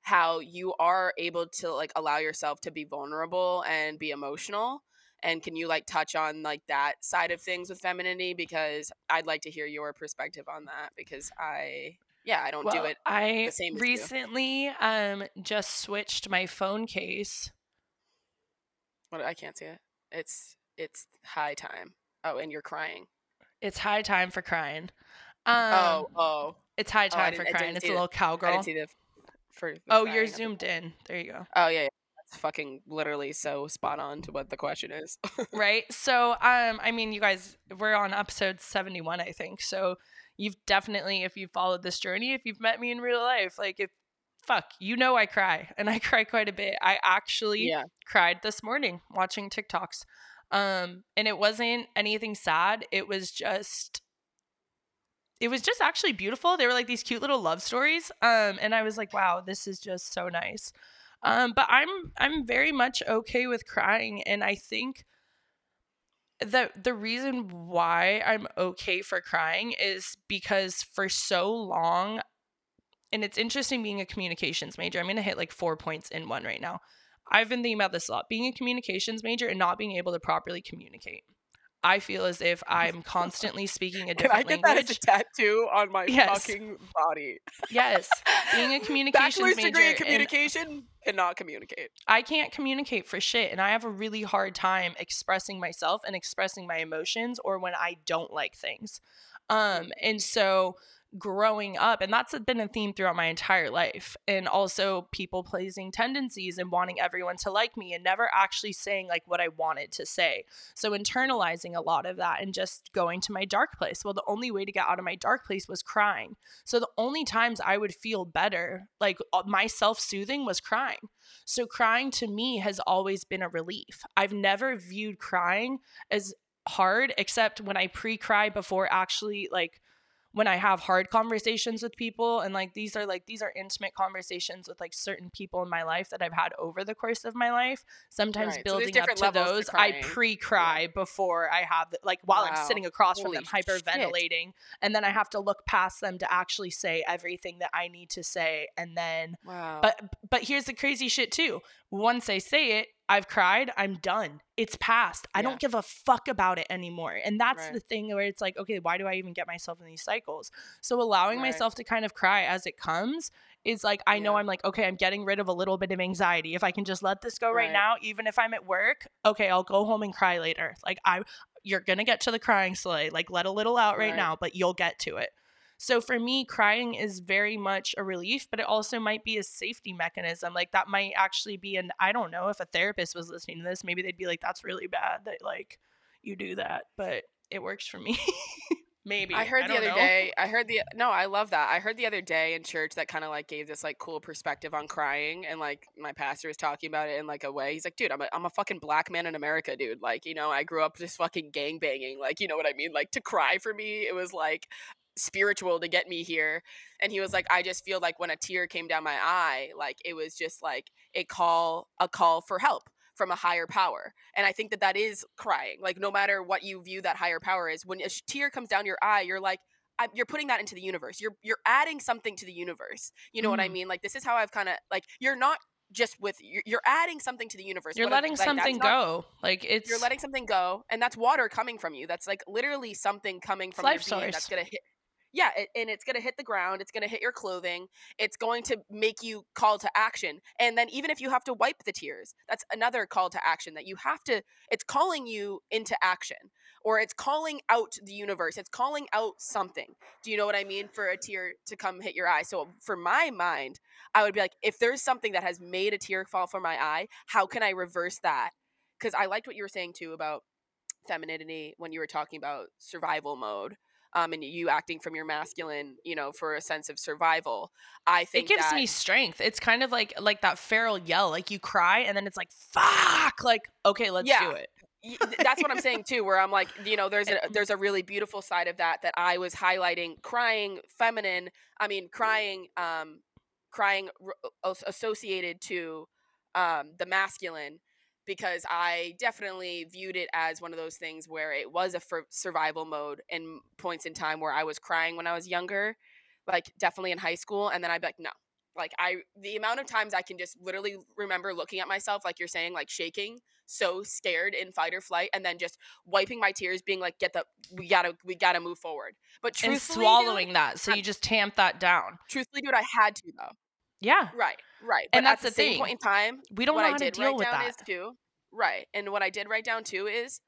How you are able to like allow yourself to be vulnerable and be emotional. And can you like touch on like that side of things with femininity? Because I'd like to hear your perspective on that because I, yeah, I don't do it. i the same as you. recently um just switched my phone case What I can't see it. It's it's high time. Oh, and you're crying. it's high time for crying um oh, oh. it's high I time for crying it's a little I cowgirl the for. the oh crying you're zoomed in there you go Oh yeah, yeah. That's fucking literally so spot on to what the question is. right? So um i mean you guys we're on episode 71 i think. So you've definitely if you've followed this journey if you've met me in real life like if fuck you know i cry and i cry quite a bit. I actually yeah. cried this morning watching tiktoks. Um and it wasn't anything sad. It was just it was just actually beautiful. They were like these cute little love stories. Um and i was like wow this is just so nice um but i'm i'm very much okay with crying and i think the the reason why i'm okay for crying is because for so long and it's interesting being a communications major i'm to hit like four points in one right now I've been thinking about this a lot. Being a communications major and not being able to properly communicate. I feel as if I'm constantly speaking a different Can I get that language. as a tattoo on my Yes. fucking body? yes, being a communications Bachelor's major. degree in and communication cannot communicate. I can't communicate for shit, and I have a really hard time expressing myself and expressing my emotions or when I don't like things. Um, and so growing up, and that's been a theme throughout my entire life, and also people pleasing tendencies and wanting everyone to like me and never actually saying like what I wanted to say. So internalizing a lot of that and just going to my dark place. Well, the only way to get out of my dark place was crying. So the only times I would feel better, like uh, my self soothing, was crying. So crying to me has always been a relief. I've never viewed crying as hard except when I pre-cry before actually like when I have hard conversations with people and like these are like these are intimate conversations with like certain people in my life that I've had over the course of my life. Sometimes Right, so building up different to levels to those, I pre-cry before I have the, like while I'm sitting across from Holy them shit. hyperventilating and then I have to look past them to actually say everything that I need to say and then Wow. but but here's the crazy shit too. Once I say it, I've cried, I'm done. It's past. I Yeah. don't give a fuck about it anymore. And that's Right. the thing where it's like, okay, why do I even get myself in these cycles? So allowing Right. myself to kind of cry as it comes is like I know I'm like, okay, I'm getting rid of a little bit of anxiety. If I can just let this go right, Right. now, even if I'm at work, okay, I'll go home and cry later. Like I you're gonna get to the crying sleigh. Like let a little out Right. now, but you'll get to it. So for me, crying is very much a relief, but it also might be a safety mechanism. Like that might actually be an I don't know if a therapist was listening to this, maybe they'd be like, "That's really bad that like you do that," but it works for me. maybe I heard the other know. day. I heard the no. I love that. I heard the other day in church that kind of like gave this like cool perspective on crying, and like my pastor was talking about it in like a way. He's like, dude, I'm a, I'm a fucking black man in America, dude. Like, you know, I grew up just fucking gang banging. Like, you know what I mean? Like to cry for me, it was like spiritual to get me here. And he was like, I just feel like when a tear came down my eye, like it was just like a call, a call for help from a higher power. And I think that that is crying. Like no matter what you view that higher power is, when a tear comes down your eye, you're like, I, you're putting that into the universe. You're you're adding something to the universe. You know what I Mhm. mean? Like this is how I've kind of like you're not just with you're, you're adding something to the universe. You're What letting like, something not- go. Like it's You're letting something go, and that's water coming from you. That's like literally something coming from life your being that's gonna hit. Yeah, it, and it's gonna hit the ground. It's gonna hit your clothing. It's going to make you call to action. And then even if you have to wipe the tears, that's another call to action that you have to. It's calling you into action. or it's calling out the universe. It's calling out something. Do you know what I mean? For a tear to come hit your eye. So for my mind, I would be like, if there's something that has made a tear fall from my eye, how can I reverse that? Because I liked what you were saying too about femininity when you were talking about survival mode. Um, and you acting from your masculine, you know, for a sense of survival. I think it gives that, me strength. It's kind of like like that feral yell, like you cry and then it's like fuck, like okay, let's Yeah. do it. That's what I'm saying too. Where I'm like, you know, there's a there's a really beautiful side of that that I was highlighting. Crying, feminine. I mean, crying, um, crying associated to um, the masculine, because I definitely viewed it as one of those things where it was a survival mode in points in time where I was crying when I was younger, like definitely in high school, and then I'd be like, no. Like I, the amount of times I can just literally remember looking at myself, like you're saying, like shaking, so scared in fight or flight and then just wiping my tears being like get the we gotta we gotta move forward but truthfully, And swallowing dude, that. So you just tamp that down. truthfully dude i had to though Yeah. right right And but that's at the, same thing. point in time We don't what know i how to deal write with down that. is too right and what i did write down too is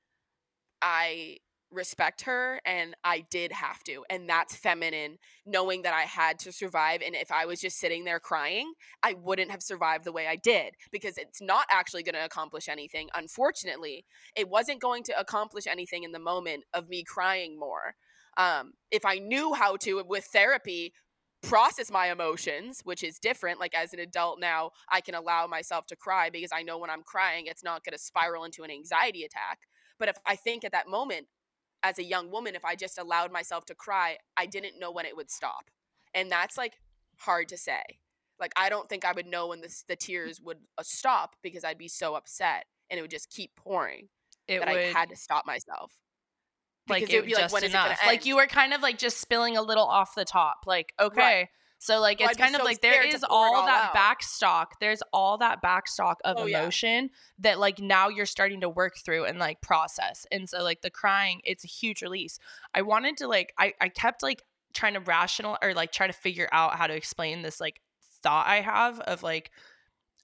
i respect her and i did have to and that's feminine knowing that i had to survive and if i was just sitting there crying i wouldn't have survived the way i did because it's not actually going to accomplish anything unfortunately it wasn't going to accomplish anything in the moment of me crying more um, if i knew how to with therapy process my emotions which is different like as an adult now i can allow myself to cry because i know when i'm crying it's not going to spiral into an anxiety attack. But if i think at that moment as a young woman if i just allowed myself to cry i didn't know when it would stop. And that's like hard to say. Like i don't think i would know when the, the tears would uh, stop because i'd be so upset and it would just keep pouring It that would i had to stop myself like because it would be just when is it gonna enough. Like you were kind of like just spilling a little off the top. Like okay. So like Well, it's kind of so like there is all all that out. back stock. There's all that back stock of Oh, yeah. emotion that like now you're starting to work through and like process. And so like the crying, it's a huge release. I wanted to like I I kept like trying to rational or like try to figure out how to explain this like thought I have of like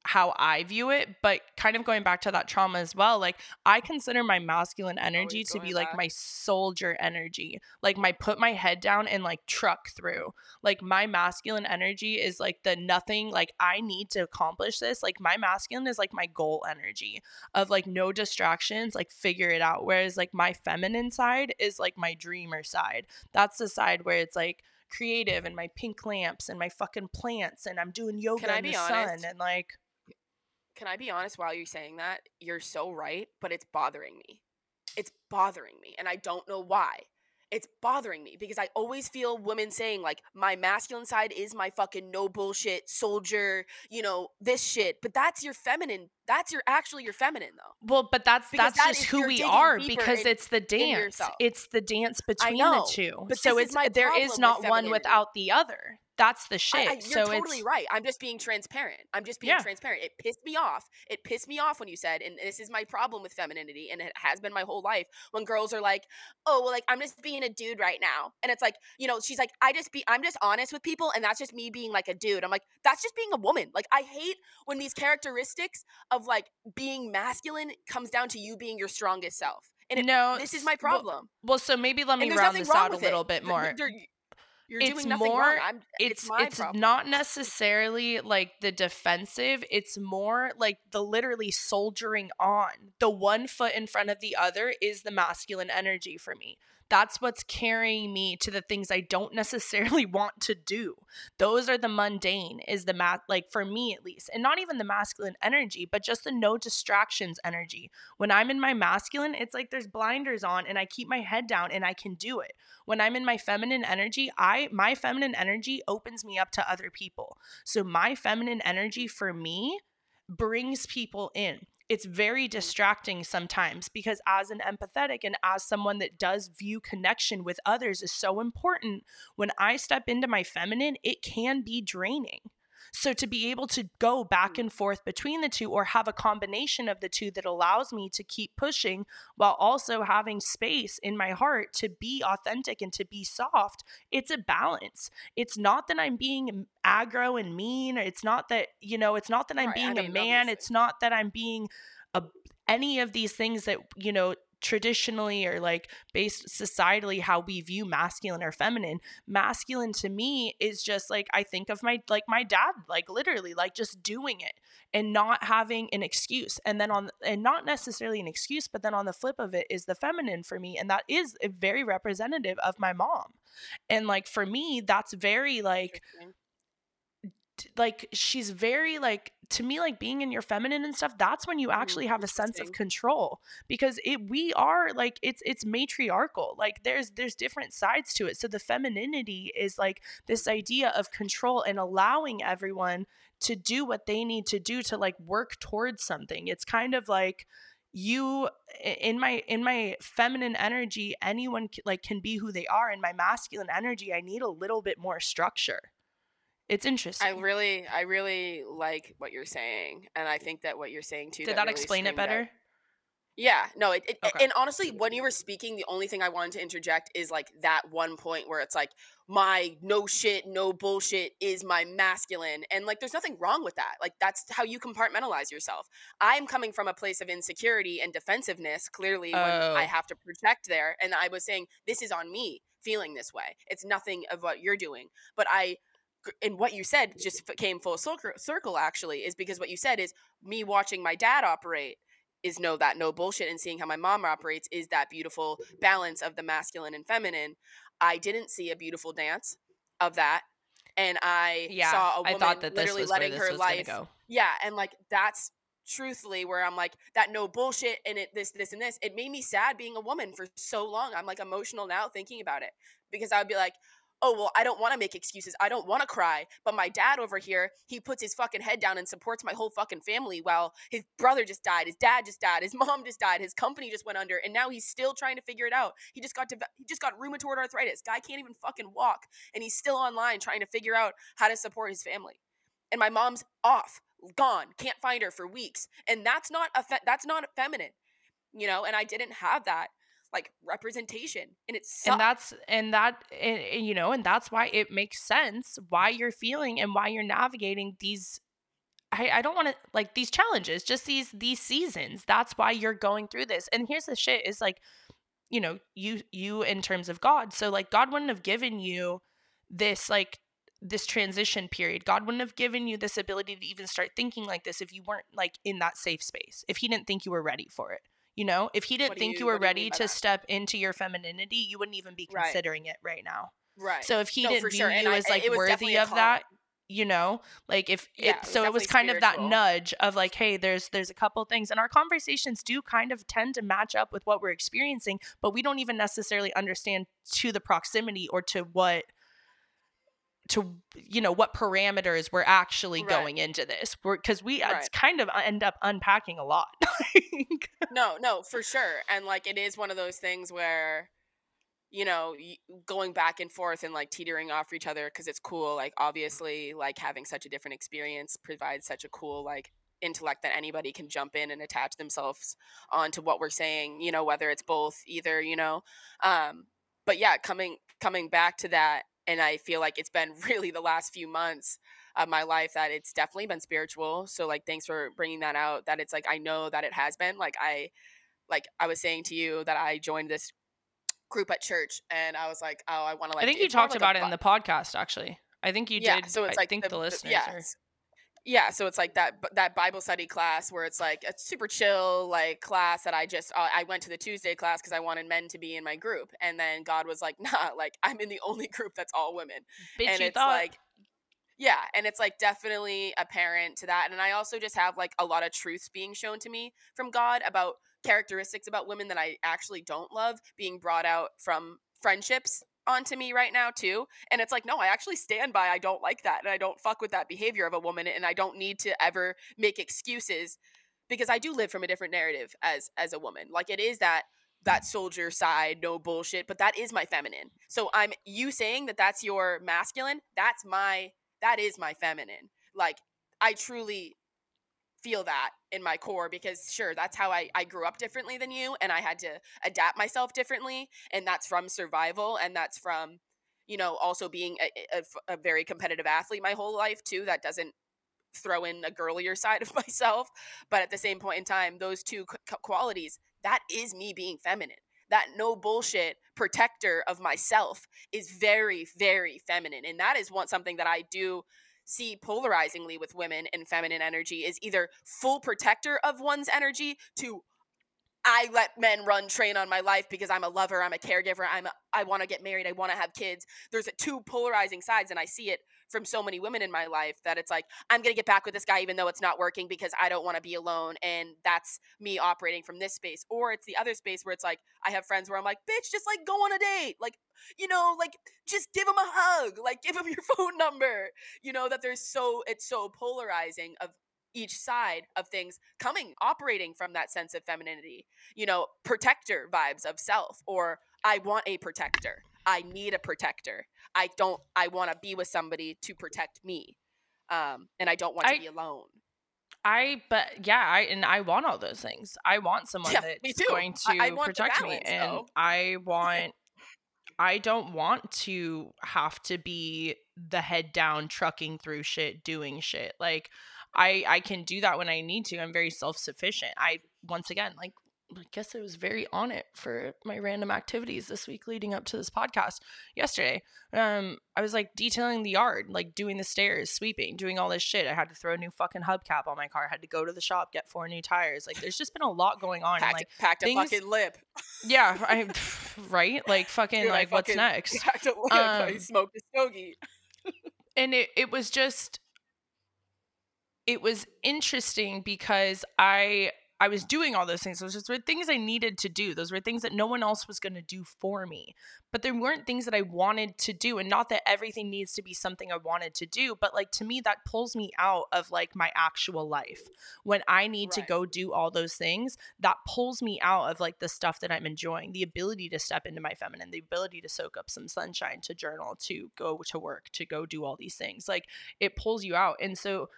how I view it, but kind of going back to that trauma as well, like I consider my masculine energy to be like back. my soldier energy. Like my put my head down and like truck through. Like my masculine energy is like the nothing, like I need to accomplish this. Like my masculine is like my goal energy of like no distractions, like figure it out. Whereas like my feminine side is like my dreamer side. That's the side where it's like creative and my pink lamps and my fucking plants and I'm doing yoga in the sun and like Can I be honest while you're saying that? You're so right, but it's bothering me. It's bothering me, and I don't know why. It's bothering me because I always feel women saying, like, my masculine side is my fucking no bullshit soldier, you know, this shit. But that's your feminine. That's your actually your feminine, though. Well, but that's Because that's that just who we are because in- it's the dance. It's the dance between know, the two. but so it's my there is not one without the other. That's the I- shit. I- you're so totally right. I'm just being transparent. I'm just being Yeah. transparent. It pissed me off. It pissed me off when you said, and this is my problem with femininity, and it has been my whole life. When girls are like, "Oh, well, like I'm just being a dude right now," and it's like, you know, she's like, "I just be, I'm just honest with people, and that's just me being like a dude." I'm like, that's just being a woman. Like I hate when these characteristics of like being masculine comes down to you being your strongest self, and it, no. this is my problem. Well, so maybe let me round this out a little it. bit more. there- You're It's doing nothing more- wrong. I'm, it's my it's not necessarily like the defensive it's more like the literally soldiering on. The one foot in front of the other is the masculine energy for me that's what's carrying me to the things i don't necessarily want to do. Those are the mundane is the math like for me at least and not even the masculine energy but just the no distractions energy. When i'm in my masculine it's like there's blinders on and i keep my head down and i can do it. When i'm in my feminine energy i my feminine energy opens me up to other people. So my feminine energy for me brings people in. It's very distracting sometimes because as an empathetic and as someone that does view connection with others is so important when i step into my feminine it can be draining so to be able to go back and forth between the two or have a combination of the two that allows me to keep pushing while also having space in my heart to be authentic and to be soft, it's a balance. It's not that I'm being aggro and mean. It's not that, you know, it's not that I'm Right, I being a man. obviously. It's not that I'm being a, any of these things that, you know, traditionally or like based societally how we view masculine or feminine masculine to me is just like i think of my like my dad like literally like just doing it and not having an excuse. And then on and not necessarily an excuse but then on the flip of it is the feminine for me and that is very representative of my mom. And like for me that's very like like she's very like to me like being in your feminine and stuff that's when you mm, actually have a sense of control because it we are like it's it's matriarchal like there's there's different sides to it. So the femininity is like this idea of control and allowing everyone to do what they need to do to like work towards something. It's kind of like you in my in my feminine energy anyone like can be who they are. In my masculine energy i need a little bit more structure it's interesting. I really, I really like what you're saying, and I think that what you're saying too. Did that, that really explain it better? Out, yeah, no, it, it okay. and honestly, when you were speaking, the only thing I wanted to interject is like that one point where it's like my no shit, no bullshit is my masculine, and like there's nothing wrong with that. Like that's how you compartmentalize yourself. I'm coming from a place of insecurity and defensiveness, clearly, oh. when I oh. have to protect there, and I was saying this is on me feeling this way. It's nothing of what you're doing, but I and what you said just came full circle actually is because what you said is me watching my dad operate is no that no bullshit and seeing how my mom operates is that beautiful balance of the masculine and feminine i didn't see a beautiful dance of that and i yeah, saw a woman I thought that literally letting her life go. yeah and like that's truthfully where i'm like that no bullshit and it this this and this it made me sad being a woman for so long i'm like emotional now thinking about it because i would be like oh well i don't want to make excuses i don't want to cry but my dad over here he puts his fucking head down and supports my whole fucking family while his brother just died his dad just died his mom just died his company just went under and now he's still trying to figure it out. He just got to he just got rheumatoid arthritis guy can't even fucking walk and he's still online trying to figure out how to support his family. And my mom's off gone can't find her for weeks and that's not a fe- that's not feminine you know and i didn't have that like representation and it's and that's and that and, and, you know and that's why it makes sense why you're feeling and why you're navigating these I, I don't want to like these challenges just these these seasons. That's why you're going through this. And here's the shit is like you know you you in terms of god. So like god wouldn't have given you this like this transition period. God wouldn't have given you this ability to even start thinking like this if you weren't like in that safe space if he didn't think you were ready for it you know, if he didn't think you, you were ready to that? step into your femininity, you wouldn't even be considering right. it right now. Right. So if he no, didn't view sure. you as like worthy of that, you know, like if yeah, it, it so it was kind spiritual. of that nudge of like, hey, there's there's a couple things, and our conversations do kind of tend to match up with what we're experiencing, but we don't even necessarily understand to the proximity or to what to you know what parameters we're actually right. going into this because we uh, right. kind of end up unpacking a lot no no for sure and like it is one of those things where you know going back and forth and like teetering off each other because it's cool like obviously like having such a different experience provides such a cool like intellect that anybody can jump in and attach themselves onto what we're saying you know whether it's both either you know um but yeah coming coming back to that and I feel like it's been really the last few months of my life that it's definitely been spiritual. So like thanks for bringing that out that it's like I know that it has been like I like I was saying to you that I joined this group at church and I was like oh I want to like I think you talked like about it in the podcast actually. I think you yeah, did. So it's I like think the, the listeners yeah, are yeah so it's like that that bible study class where it's like a super chill like class that i just uh, i went to the tuesday class because i wanted men to be in my group and then god was like nah like i'm in the only group that's all women Bitch, and it's thought. like yeah and it's like definitely apparent to that and i also just have like a lot of truths being shown to me from god about characteristics about women that i actually don't love being brought out from friendships onto me right now too and it's like no i actually stand by i don't like that and i don't fuck with that behavior of a woman and i don't need to ever make excuses because i do live from a different narrative as as a woman. Like it is that that soldier side no bullshit but that is my feminine. So i'm you saying that that's your masculine that's my that is my feminine. Like i truly feel that in my core because sure that's how I, I grew up differently than you and i had to adapt myself differently and that's from survival and that's from you know also being a, a, a very competitive athlete my whole life too that doesn't throw in a girlier side of myself but at the same point in time those two qualities that is me being feminine. That no bullshit protector of myself is very, very feminine. And that is one something that I do see polarizingly with women and feminine energy is either full protector of one's energy to I let men run train on my life because I'm a lover, I'm a caregiver, I'm a, I want to get married, I want to have kids. There's two polarizing sides and I see it from so many women in my life that it's like I'm going to get back with this guy even though it's not working because I don't want to be alone and that's me operating from this space. Or it's the other space where it's like I have friends where I'm like bitch just like go on a date. Like you know like just give him a hug. Like give him your phone number. You know that there's so it's so polarizing of each side of things coming operating from that sense of femininity you know protector vibes of self or i want a protector i need a protector i don't i want to be with somebody to protect me um and i don't want to I- be alone I but yeah, I and I want all those things. I want someone Yeah, that's going to I- I protect me balance, and though. I want I don't want to have to be the head down trucking through shit, doing shit. Like I I can do that when I need to. I'm very self-sufficient. I once again like I guess I was very on it for my random activities this week leading up to this podcast yesterday. Um, I was like detailing the yard, like doing the stairs, sweeping, doing all this shit. I had to throw a new fucking hubcap on my car. I had to go to the shop, get four new tires. Like, there's just been a lot going on. and, packed, like, packed a things- fucking lip yeah, I, right? Like, fucking, Dude, I like, what's next? packed a lip I Um, smoked a stogie and it, it was just it was interesting because i i was doing all those things. Those were things i needed to do. Those were things that no one else was going to do for me. But there weren't things that i wanted to do and not that everything needs to be something i wanted to do but like to me that pulls me out of like my actual life. When i need to go do all those things that pulls me out of like the stuff that i'm enjoying the ability to step into my feminine the ability to soak up some sunshine to journal to go to work to go do all these things. Like it pulls you out. And so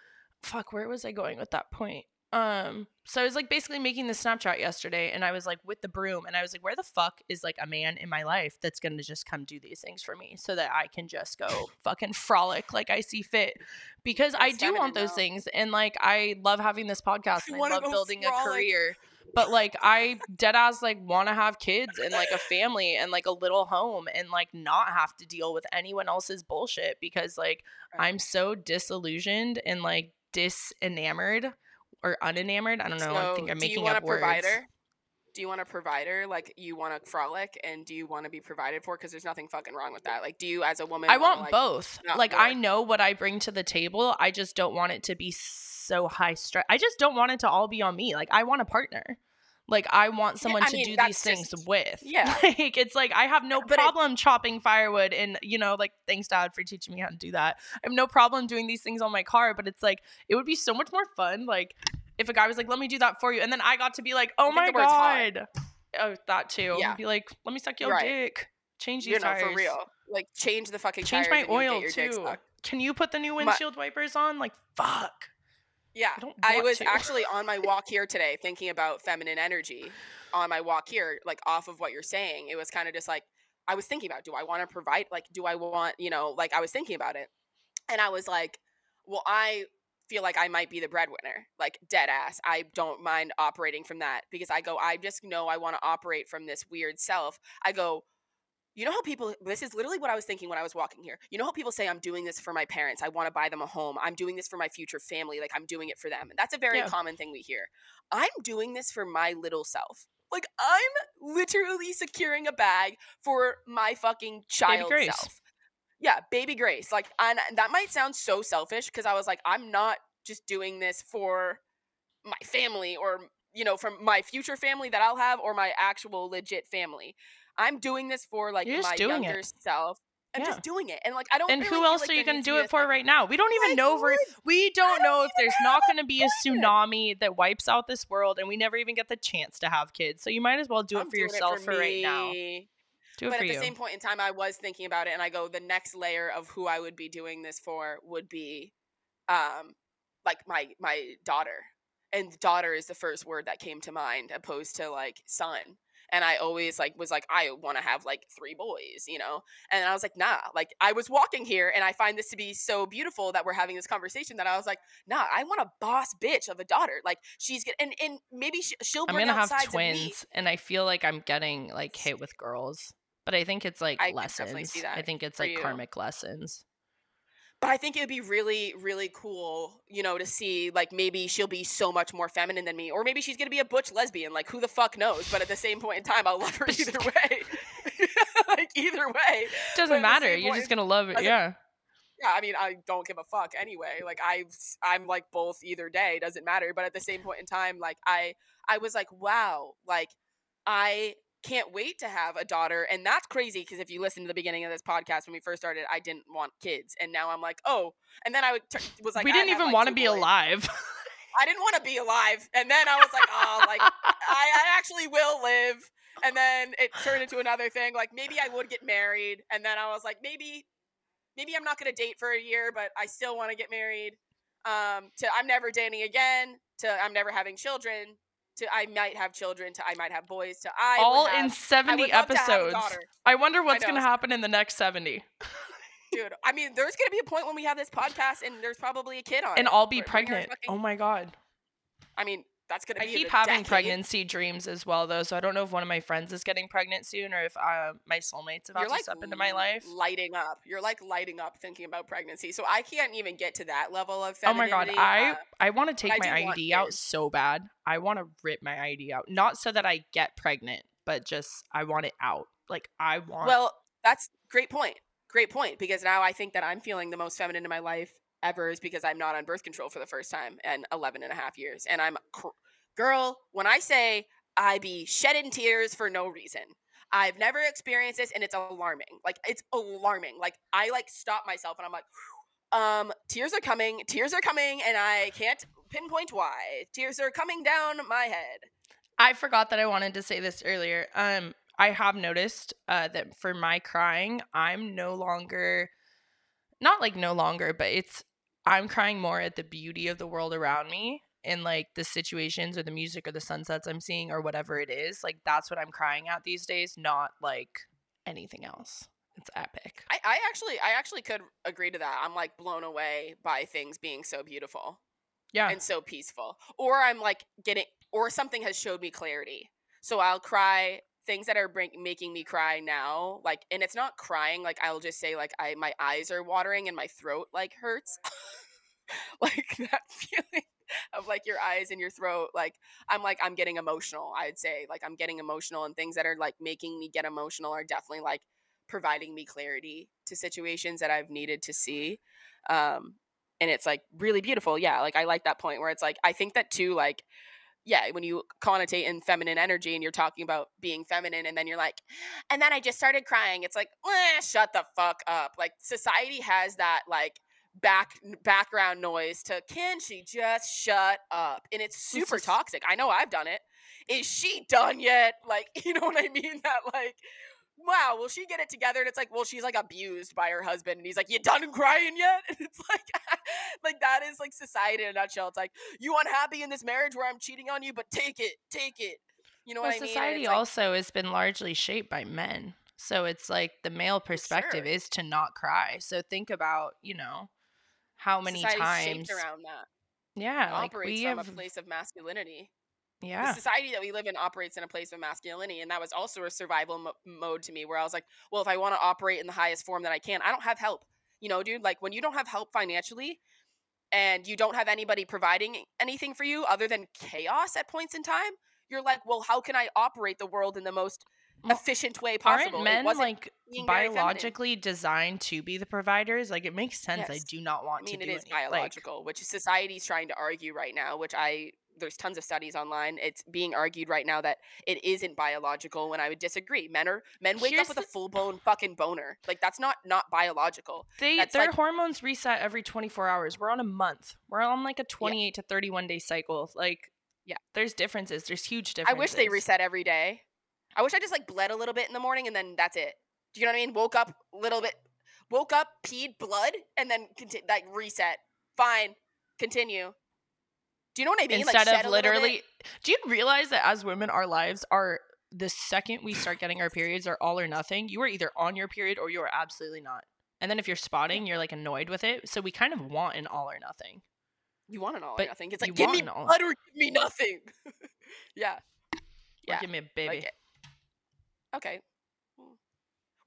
fuck where was i going with that point um so i was like basically making the snapchat yesterday and i was like with the broom and i was like where the fuck is like a man in my life that's gonna just come do these things for me so that i can just go fucking frolic like i see fit? Because i do want those things and like i love having this podcast and i wanna love building a career but like i dead ass like want to have kids and like a family and like a little home and like not have to deal with anyone else's bullshit because like Right. i'm so disillusioned and like disenamored or unenamored i don't know i think i'm making do you want up a words provider? Do you want a provider? Like you want to frolic and do you want to be provided for? Because there's nothing fucking wrong with that. Like, do you as a woman? I want like, both. not Like I know what I bring to the table. I just don't want it to be so high stress. I just don't want it to all be on me. Like I want a partner. Like I want someone I to mean, do these things just- with. yeah. Like it's like I have no But it- problem chopping firewood and you know like thanks dad for teaching me how to do that. I have no problem doing these things on my car, but it's like it would be so much more fun like if a guy was like let me do that for you and then I got to be like, "Oh my word's hot. god." Oh, that too. Yeah. Be like, "Let me suck your Right. dick." Change these You know, tires. for real. Like change the fucking Change my and you'll get oil too. Can you put the new My- windshield wipers on? Like, fuck. Yeah, I I was to. actually on my walk here today thinking about feminine energy. On my walk here, like off of what you're saying, it was kind of just like I was thinking about: Do I want to provide? Like, do I want? You know, like I was thinking about it, and I was like, well, I feel like I might be the breadwinner, like dead ass. I don't mind operating from that because I go, I just know I want to operate from this weird self. I go, you know how people, this is literally what I was thinking when I was walking here. You know how people say, I'm doing this for my parents. I want to buy them a home. I'm doing this for my future family. Like I'm doing it for them. And that's a very Yeah. common thing we hear. I'm doing this for my little self. Like I'm literally securing a bag for my fucking child Grace. self. Yeah, baby Grace. Like, and that might sound so selfish because I was like, I'm not just doing this for my family or you know from my future family that I'll have or my actual legit family. I'm doing this for like You're my doing it. younger self. I'm Yeah. just doing it, and like I don't. And really who else like are you gonna do it for right now? We don't even Like, know if we're, we don't don't know if there's not gonna be a tsunami that wipes out this world and we never even get the chance to have kids. So you might as well do I'm it for yourself for, right now. Do it but for at the same point in time, I was thinking about it, and I go, the next layer of who I would be doing this for would be, um, like my my daughter, and daughter is the first word that came to mind, opposed to like son. And I always like was like I want to have like three boys, you know. And I was like, nah. Like I was walking here, and I find this to be so beautiful that we're having this conversation that I was like, nah. I want a boss bitch of a daughter. Like she's gonna and and maybe she, will I'm gonna have twins, and I feel like I'm getting like hit with girls, but I think it's like I lessons. I think it's like you. karmic lessons. But I think it would be really, really cool, you know, to see like maybe she'll be so much more feminine than me, or maybe she's gonna be a butch lesbian. Like who the fuck knows? But at the same point in time, I'll love her either way. like either way. Doesn't matter. You're just gonna love it. Yeah. yeah. I mean, I don't give a fuck anyway. Like I, I'm like both either day. Doesn't matter. But at the same point in time, like I, I was like, wow, like I can't wait to have a daughter and that's crazy because if you listen to the beginning of this podcast when we first started i didn't want kids and now i'm like oh and then i would t- was like we didn't even like, want to be boys. alive. I didn't want to be alive. And then I was like, oh, like I, I actually will live. And then it turned into another thing. Like maybe I would get married. And then I was like, maybe, maybe I'm not gonna date for a year, but I still want to get married. Um, to I'm never dating again. To I'm never having children. To I might have children. To I might have boys. To I All have- in 70 would love to have a episodes. I wonder what's gonna happen in the next 70. dude. I mean, there's gonna be a point when we have this podcast and there's probably a kid on, And it. I'll be pregnant. fucking- Oh my god. I mean, that's gonna I keep having decade. pregnancy dreams as well, though. So I don't know if one of my friends is getting pregnant soon, or if uh, my soulmate's about You're to like step into my life. lighting up. You're like lighting up thinking about pregnancy. So I can't even get to that level of Oh my god. I uh, I want to take my IUD out so bad. I want to rip my IUD out, not so that I get pregnant, but just I want it out. Like I want. well, that's great point. Great point because now I think that I'm feeling the most feminine in my life ever is because I'm not on birth control for the first time in 11 and a half years. And I'm cr- girl, when I say I be shedding tears for no reason. I've never experienced this and it's alarming. Like it's alarming. Like I like stop myself and I'm like um tears are coming, tears are coming and I can't pinpoint why. Tears are coming down my head. I forgot that I wanted to say this earlier. Um, I have noticed uh, that for my crying, I'm no longer, not like no longer, but it's I'm crying more at the beauty of the world around me and like the situations or the music or the sunsets I'm seeing or whatever it is. Like that's what I'm crying at these days, not like anything else. It's epic. I, I actually I actually could agree to that. I'm like blown away by things being so beautiful. Yeah. and so peaceful. Or I'm like getting, or something has showed me clarity. So I'll cry things that are bring, making me cry now. Like, and it's not crying. Like I'll just say like I my eyes are watering and my throat like hurts. like that feeling of like your eyes and your throat. Like I'm like I'm getting emotional. I'd say like I'm getting emotional and things that are like making me get emotional are definitely like providing me clarity to situations that I've needed to see. Um, and it's like really beautiful. Yeah, like I like that point where it's like I think that too. Like, yeah, when you connotate in feminine energy and you're talking about being feminine, and then you're like, and then I just started crying. It's like, eh, shut the fuck up. Like society has that like back background noise to can she just shut up and it's super toxic i know i've done it is she done yet like you know what i mean that like wow will she get it together? And it's like well she's like abused by her husband and he's like you done crying yet? And it's like like that is like society in a nutshell. It's like you unhappy in this marriage where i'm cheating on you but take it take it. You know well, what i mean? Society it's like, also has been largely shaped by men. So it's like the male perspective sure. is to not cry. So think about, you know, how many times around that. Yeah, like we have a place of masculinity yeah. the society that we live in operates in a place of masculinity and that was also a survival mo- mode to me where i was like well if i want to operate in the highest form that i can i don't have help you know dude like when you don't have help financially and you don't have anybody providing anything for you other than chaos at points in time you're like well how can i operate the world in the most efficient way possible? Aren't men wasn't like being very feminine. biologically designed to be the providers? Like it makes sense. I do not want I mean, to it is any- like- biological, which society's trying to argue right now, which I there's tons of studies online. It's being argued right now that it isn't biological when I would disagree. Men are men wake Here's up with a full blown fucking boner. Like that's not not biological. they that's their like- hormones reset every 24 hours. We're on a month. We're on like a 28 to 31 day cycle. Like Yeah. there's differences. There's huge differences. I wish they reset every day. I wish I just like bled a little bit in the morning and then that's it. Do you know what I mean? Woke up a little bit, woke up, peed blood, and then conti- like reset. Fine, continue. Do you know what I mean? Instead shed of a little bit. literally do you realize that as women our lives are the second we start getting our periods are all or nothing. You are either on your period or you are absolutely not. And then if you're spotting, you're like annoyed with it. So we kind of want an all or nothing. You want an all But or nothing. It's like give me blood or give me nothing. yeah. Or Yeah, give me a baby. Like, eh, okay.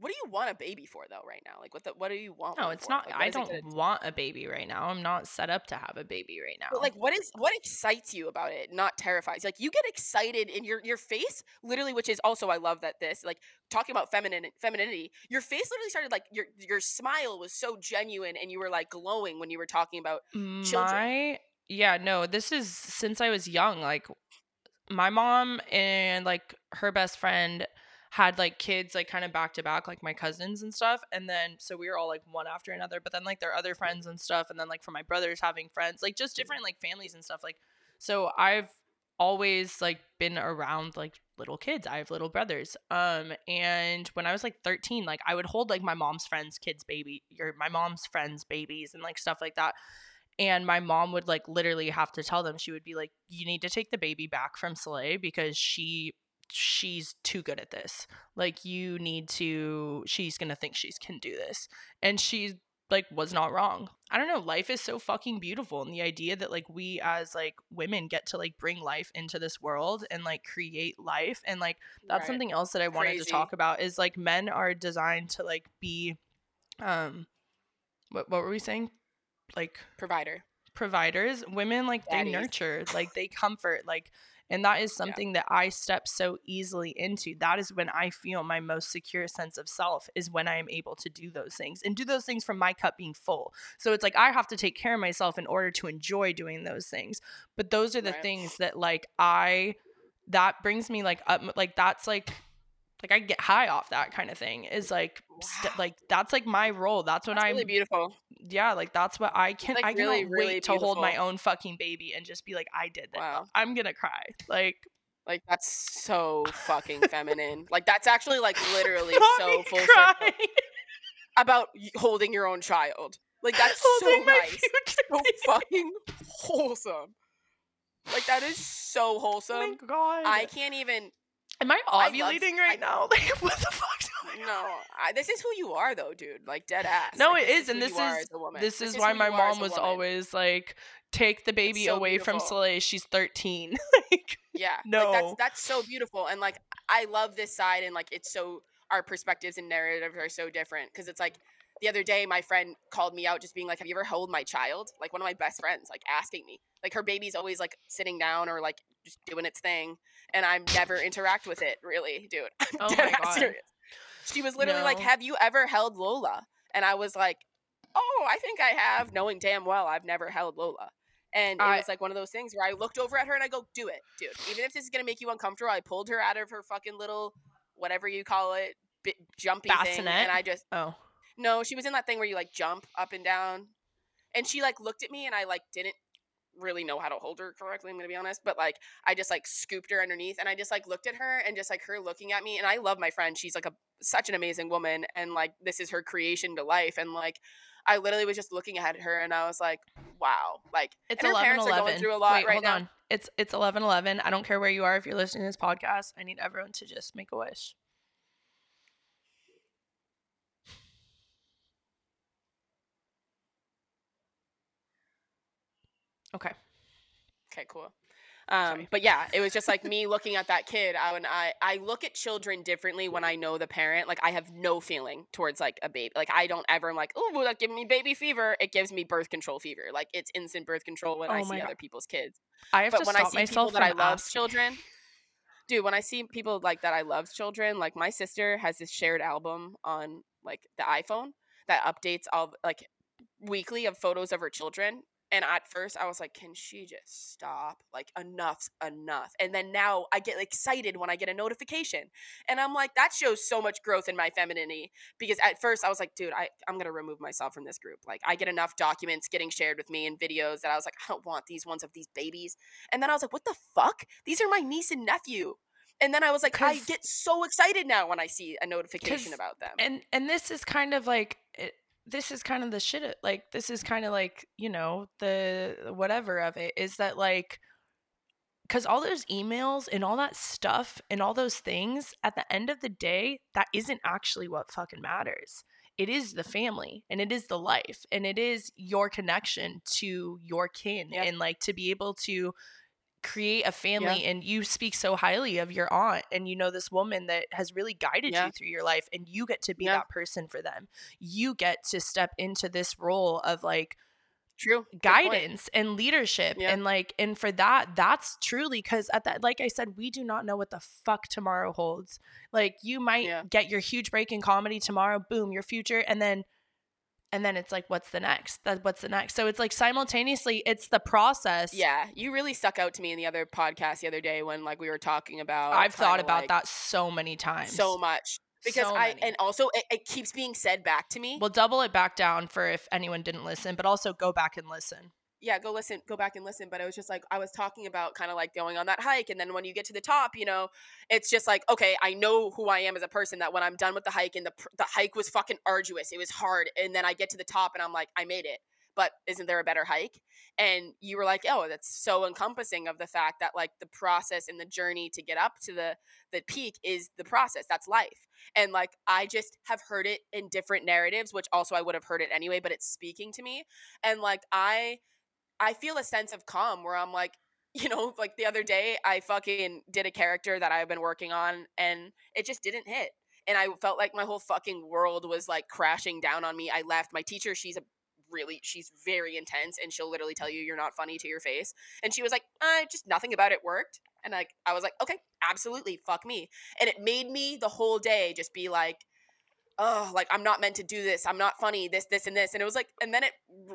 What do you want a baby for though right now? Like what the what do you want? no, it's for? not. Like, I don't want a baby right now. I'm not set up to have a baby right now. But like what is what excites you about it? Not terrifies. Like you get excited in your your face literally which is also I love that this like talking about feminine femininity. Your face literally started like your your smile was so genuine and you were like glowing when you were talking about children. my yeah no this is since i was young like my mom and like her best friend had like kids like kind of back to back like my cousins and stuff and then so we were all like one after another but then like their other friends and stuff and then like for my brothers having friends like just different like families and stuff like so i've always like been around like little kids i have little brothers um and when i was like 13 like i would hold like my mom's friends kids baby your my mom's friends babies and like stuff like that and my mom would like literally have to tell them she would be like you need to take the baby back from Soleil because she she's too good at this like you need to she's gonna think she's can do this and she like was not wrong i don't know life is so fucking beautiful and the idea that like we as like women get to like bring life into this world and like create life and like that's Right. something else that i wanted Crazy. to talk about is like men are designed to like be um what, what were we saying like provider. providers women like they nurture like they comfort like and that is something that i step so easily into that is when i feel my most secure sense of self is when i am able to do those things and do those things from my cup being full. So it's like i have to take care of myself in order to enjoy doing those things. But those are the Right. things that like i that brings me like up like that's like like i get high off that kind of thing is like st- like that's like my role that's what That's i'm really beautiful. yeah, like that's what I can. like, I cannot really, really wait to hold my own fucking baby and just be like, I did that. Wow. I'm gonna cry. Like Like that's so fucking feminine. Like that's actually like literally so full circle about holding your own child. Like that's Holding so nice. So fucking wholesome. Like that is so Oh wholesome. my god. I can't even. Am I I ovulating right I- now? Like what the going No. I, this is who you are, though, dude. Like dead ass. No, Like, it is, and this is-. This is is why my you are as mom was always like, take the baby so away from beautiful. Soleil. She's 13. like, Yeah. Like No. that's that's so beautiful. And like I love this side and like it's so our perspectives and narratives are so different. Cause it's like the other day my friend called me out just being like, Have you ever held my child? Like one of my best friends, like asking me. Like her baby's always like sitting down or like just doing its thing. And I never interact with it, really, dude. I'm Oh my God. serious. She was literally like, Have you ever held Lola? And I was like, Oh, I think I have, knowing damn well I've never held Lola. And it I- was like one of those things where I looked over at her and I go, "Do it, dude. Even if this is gonna make you uncomfortable." I pulled her out of her fucking little, whatever you call it, bi- jumpy thing, and I just oh. no. She was in that thing where you like jump up and down, and she like looked at me and I like didn't really know how to hold her correctly. I'm gonna be honest, but like I just like scooped her underneath and I just like looked at her and just like her looking at me. And I love my friend. She's like a such an amazing woman, and like this is her creation to life, and like. I literally was just looking at her and I was like, wow. Like, It's and her eleven parents are going eleven. through a lot Wait, right hold now. on. It's it's eleven eleven. I don't care where you are if you're listening to this podcast. I need everyone to just make a wish. Okay. Okay, cool. Um, but yeah, it was just like me looking at that kid. I, when I I look at children differently when I know the parent. Like I have no feeling towards like a baby. Like I don't ever. I'm like, oh, that giving me baby fever. It gives me birth control fever. Like it's instant birth control when I Oh my see God. other people's kids. I have But to when I stop see people myself that I love asking- children, dude, when I see people like that I love children, like my sister has this shared album on like the iPhone that updates all like weekly of photos of her children. And at first I was like, can she just stop? Like enough's enough. And then now I get excited when I get a notification. And I'm like, that shows so much growth in my femininity. Because at first I was like, dude, I, I'm gonna remove myself from this group. Like I get enough documents getting shared with me and videos that I was like, I don't want these ones of these babies. And then I was like, what the fuck? These are my niece and nephew. And then I was like, i get so excited now when I see a notification about them. and and this is kind of like it, this is kind of the shit uh, like this is kind of like you know the whatever of it is that like because all those emails and all that stuff and all those things at the end of the day that isn't actually what fucking matters it is the family and it is the life and it is your connection to your kin Yep. and like to be able to create a family Yeah. and you speak so highly of your aunt and you know this woman that has really guided Yeah. you through your life and you get to be Yeah. that person for them you get to step into this role of like True. Guidance and leadership and like and for that that's truly because at that like i said we do not know what the fuck tomorrow holds like you might get your huge break in comedy tomorrow boom your future and then and then it's like what's the next? That what's the next? So it's like simultaneously it's the process. Yeah, you really stuck out to me in the other podcast the other day when like we were talking about. i've thought about like, that so many times. So much. Because So I and also it, it keeps being said back to me. we'll double it back down for if anyone didn't listen but also go back and listen yeah, go listen, go back and listen. But it was just like I was talking about kind of like going on that hike, and then when you get to the top, you know, it's just like okay, I know who I am as a person. That when I'm done with the hike, and the the hike was fucking arduous, it was hard, and then I get to the top, and I'm like, I made it. But isn't there a better hike? And you were like, oh, that's so encompassing of the fact that like the process and the journey to get up to the the peak is the process. That's life. And like I just have heard it in different narratives, which also I would have heard it anyway, but it's speaking to me. And like I I feel a sense of calm where I'm like, you know, like the other day I fucking did a character that I've been working on and it just didn't hit. And I felt like my whole fucking world was like crashing down on me. I left. My teacher, she's a really she's very intense and she'll literally tell you you're not funny to your face. And she was like, uh, just nothing about it worked. And like I was like, okay, absolutely, fuck me. And it made me the whole day just be like, oh, like I'm not meant to do this. I'm not funny. This, this, and this. And it was like, and then it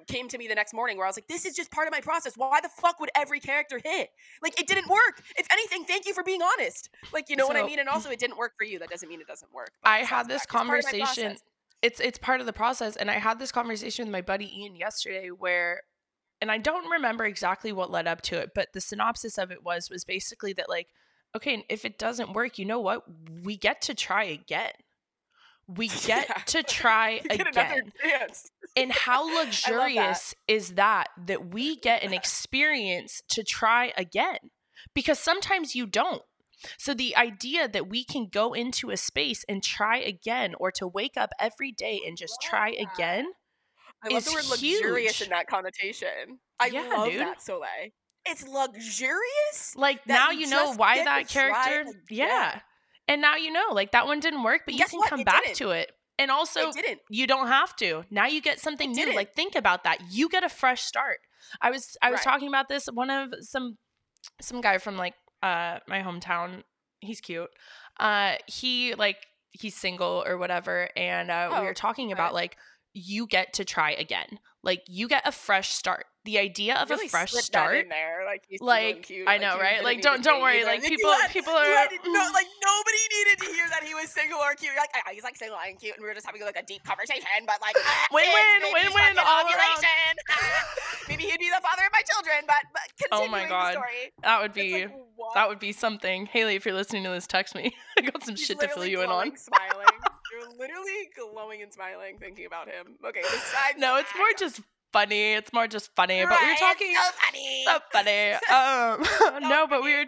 came to me the next morning where I was like, this is just part of my process. Why the fuck would every character hit? Like it didn't work. If anything, thank you for being honest. Like you know what I mean. And also, it didn't work for you. That doesn't mean it doesn't work. I had this fact, it's part conversation it's it's part of the process and i had this conversation with my buddy ian yesterday where and i don't remember exactly what led up to it but the synopsis of it was was basically that like okay if it doesn't work you know what we get to try again we get Yeah. to try get again and how luxurious is that that we get an experience to try again because sometimes you don't so the idea that we can go into a space and try again or to wake up every day and just try that. again I love the is word luxurious huge. in that connotation. I Yeah, love dude. that, Soleil. It's luxurious. like now you know why that character yeah. And now you know like that one didn't work but you can what? come It back didn't. to it and also you don't have to now you get something new like think about that you get a fresh start i was i was Right. talking about this one of some some guy from like uh my hometown he's cute uh he like he's single or whatever and uh we Oh, were talking okay. about like you get to try again like you get a fresh start the idea of really a fresh start in there, like, he's single and like, cute, I know, you right? Like, don't- don't worry, either. like, people- had- people are- had no, like nobody needed to hear that he was single or cute. You're like, "Ah, he's like single and cute, and we were just having like a deep conversation, but like ah, Win-win, kids, babies, win-win all around. Maybe he'd be the father of my children, but, but Oh my the God. story. that would be like, that would be something haley if you're listening to this text me i got some He's shit to fill you in on Smiling. Glowing and smiling thinking about him. Okay, besides no it's that- more just funny it's more just funny but we were talking so funny. so funny um So no but we were way.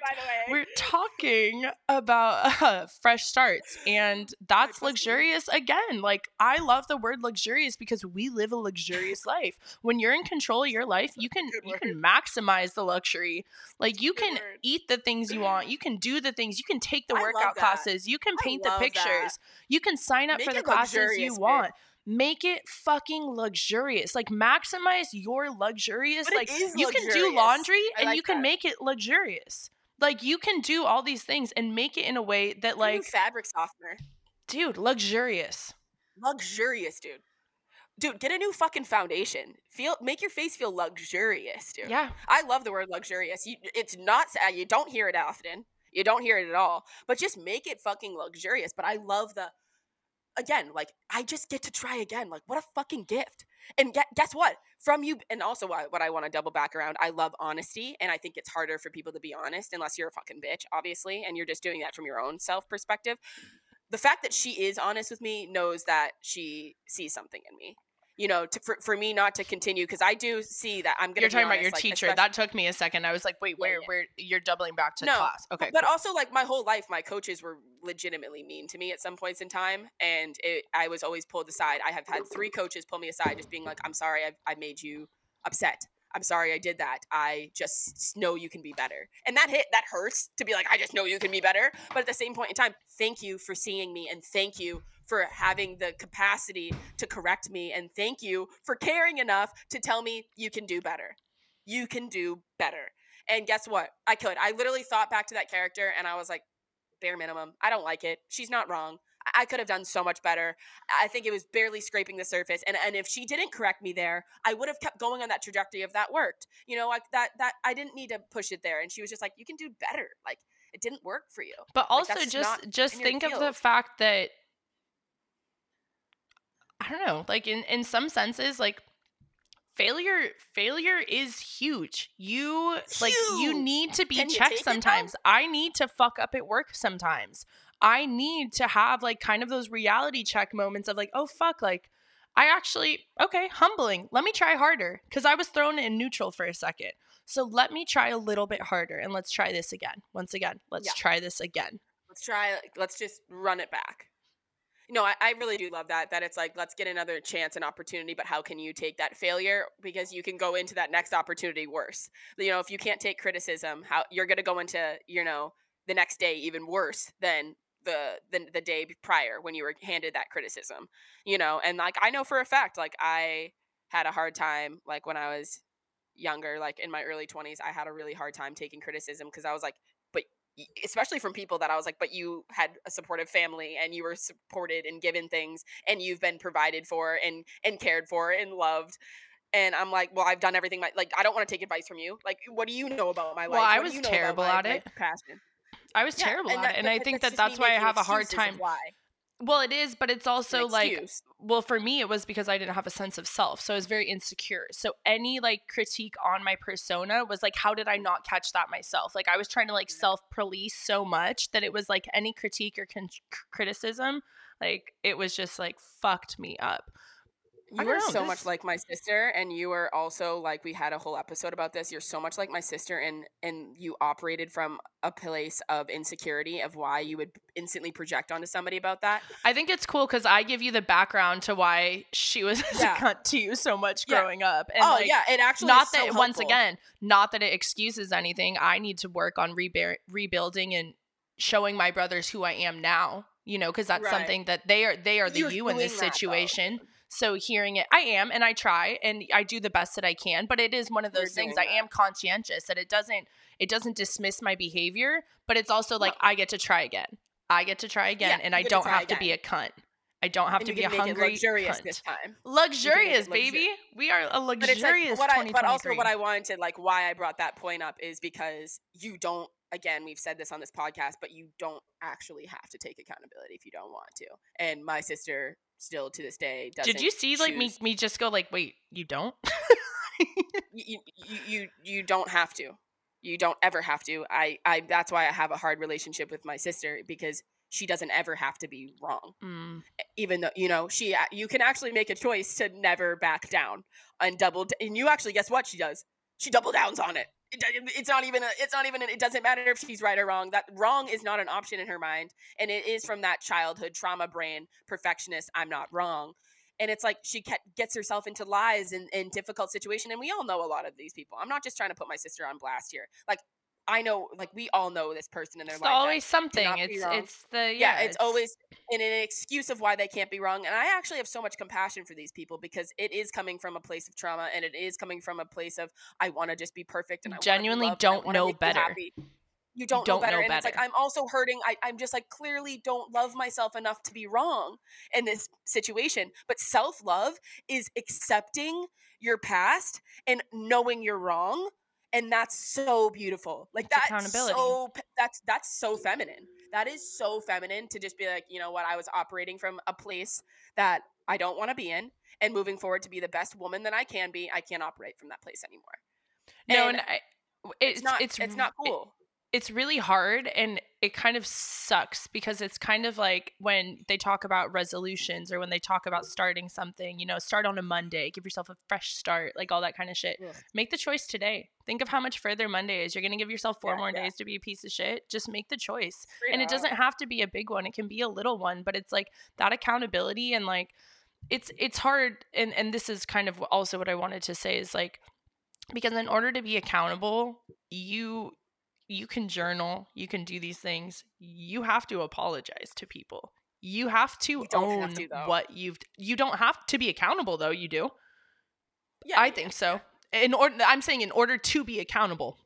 we're talking about uh, fresh starts and that's luxurious again like i love the word luxurious because we live a luxurious life when you're in control of your life you can you can maximize the luxury like you can word. eat the things you want you can do the things you can take the I workout classes you can paint the love that. pictures you can sign up Make for the classes you want. babe. Make it fucking luxurious like maximize your luxurious like you can do laundry I and like you can that. make it luxurious like you can do all these things and make it in a way that like fabric softener. dude luxurious Luxurious, dude. Dude, get a new fucking foundation. Feel make your face feel luxurious, dude. yeah I love the word luxurious. You, it's not you don't hear it often. You don't hear it at all. But just make it fucking luxurious. But I love the again, like I just get to try again. Like what a fucking gift. And get, guess what? From you, and also what, what I want to double back around. I love honesty, and I think it's harder for people to be honest unless you're a fucking bitch, obviously, and you're just doing that from your own self perspective. The fact that she is honest with me knows that she sees something in me, you know, to, for, for me not to continue because I do see that I'm gonna. You're be talking about your like, teacher. That took me a second. I was like, wait, where, yeah. where you're doubling back to No, class? Okay, but cool. also like my whole life my coaches were legitimately mean to me at some points in time and it, i was always pulled aside i have had three coaches pull me aside just being like i'm sorry i, I made you upset i'm sorry i did that i just know you can be better and that hit that hurts to be like i just know you can be better but at the same point in time thank you for seeing me and thank you for having the capacity to correct me and thank you for caring enough to tell me you can do better you can do better and guess what? I could. I literally thought back to that character and I was like, bare minimum. I don't like it. She's not wrong. I- could have done so much better. I think it was barely scraping the surface. And and if she didn't correct me there, I would have kept going on that trajectory of that worked. You know, like that that I didn't need to push it there. And she was just like, you can do better. Like it didn't work for you. But also just just just think of the fact that I don't know, like in in some senses like failure failure is huge. You like you need to be Can checked take it, though? sometimes. I need to fuck up at work sometimes. I need to have like kind of those reality check moments of like, oh fuck, like I actually okay, humbling. Let me try harder cuz I was thrown in neutral for a second. So let me try a little bit harder and let's try this again. Once again, let's Yeah. try this again. Let's try let's just run it back. No, I, I really do love that. That it's like, let's get another chance and opportunity, but how can you take that failure? Because you can go into that next opportunity worse. You know, if you can't take criticism, how you're gonna go into, you know, the next day even worse than the the, the day prior when you were handed that criticism. You know, and like I know for a fact, like I had a hard time like when I was younger, like in my early 20s, I had a really hard time taking criticism because I was like, especially from people that I was like, but you had a supportive family and you were supported and given things and you've been provided for and and cared for and loved. And I'm like, well, I've done everything. My, like, I don't want to take advice from you. Like, what do you know about my life? Well, I was you know terrible my- at it. Passion. I was Yeah, terrible at that- it, and I think that that's why I have a hard time. Why? Well, it is, but it's also like excuse. well for me it was because i didn't have a sense of self so i was very insecure. So any like critique on my persona was like how did i not catch that myself? Like i was trying to like self police so much that it was like any critique or con- criticism like it was just like fucked me up You are know, so this- much like my sister, and you are also like we had a whole episode about this. You're so much like my sister, and and you operated from a place of insecurity of why you would instantly project onto somebody about that. i think it's cool because i give you the background to why she was Yeah. a cunt to you so much Yeah. growing up and oh like yeah, it actually not is so that once again not that it excuses anything i need to work on rebuilding and showing my brothers who i am now you know because that's Right. something that they are they are the You're you in this doing that, situation so hearing it i am and i try and i do the best that i can but it is one of You're those things i that. am conscientious that it doesn't it doesn't dismiss my behavior but it's also like i get to try again. I get to try again Yeah, and i don't have to be a cunt i don't have And to be a hungry luxurious cunt. this time. luxurious luxur- baby we are a But it's like luxurious what I, but also what I wanted like why I brought that point up is because you don't. Again, we've said this on this podcast, but you don't actually have to take accountability if you don't want to. And my sister still to this day doesn't. Did you see like me me just go like, wait, you don't? you, you you you don't have to you don't ever have to i i that's why i have a hard relationship with my sister because she doesn't ever have to be wrong. Mm. even though you know she you can actually make a choice to never back down and double and you actually guess what she does? She double downs on it. It, it's not even a, it's not even a, it doesn't matter if she's right or wrong. That wrong is not an option in her mind and it is from that childhood trauma brain perfectionist i'm not wrong. And it's like she gets herself into lies and in difficult situation and we all know a lot of these people. I'm not just trying to put my sister on blast here. Like i know like we all know this person in their It's life always something. It's it's the yeah, it's, always an, an excuse of why they can't be wrong. And I actually have so much compassion for these people because it is coming from a place of trauma and it is coming from a place of I want to just be perfect and I Genuinely loved I don't wanna know you better. happy. You don't, don't know know better. and it's like. I'm also hurting. I, I'm just like clearly don't love myself enough to be wrong in this situation. But self love is accepting your past and knowing you're wrong. And that's so beautiful. Like that's accountability. so that's that's so feminine. That is so feminine to just be like, you know what, I was operating from a place that I don't want to be in, and moving forward to be the best woman that I can be. I can't operate from that place anymore. no, and and I, It's, it's not. it's It's, not cool. It's really hard and it kind of sucks because it's kind of like when they talk about resolutions or when they talk about starting something, you know, start on a Monday, give yourself a fresh start, like all that kind of shit. Ugh. Make the choice today. Think of how much further Monday is. You're going to give yourself four Yeah, more yeah. days to be a piece of shit. Just make the choice. And it doesn't have to be a big one. It can be a little one, but it's like that accountability and like it's it's hard and and this is kind of also what I wanted to say is like because in order to be accountable, you you can journal, you can do these things. You have to apologize to people. You have to You own have to, what you've you don't have to be accountable though, you do. Yeah, I think so. In order I'm saying in order to be accountable,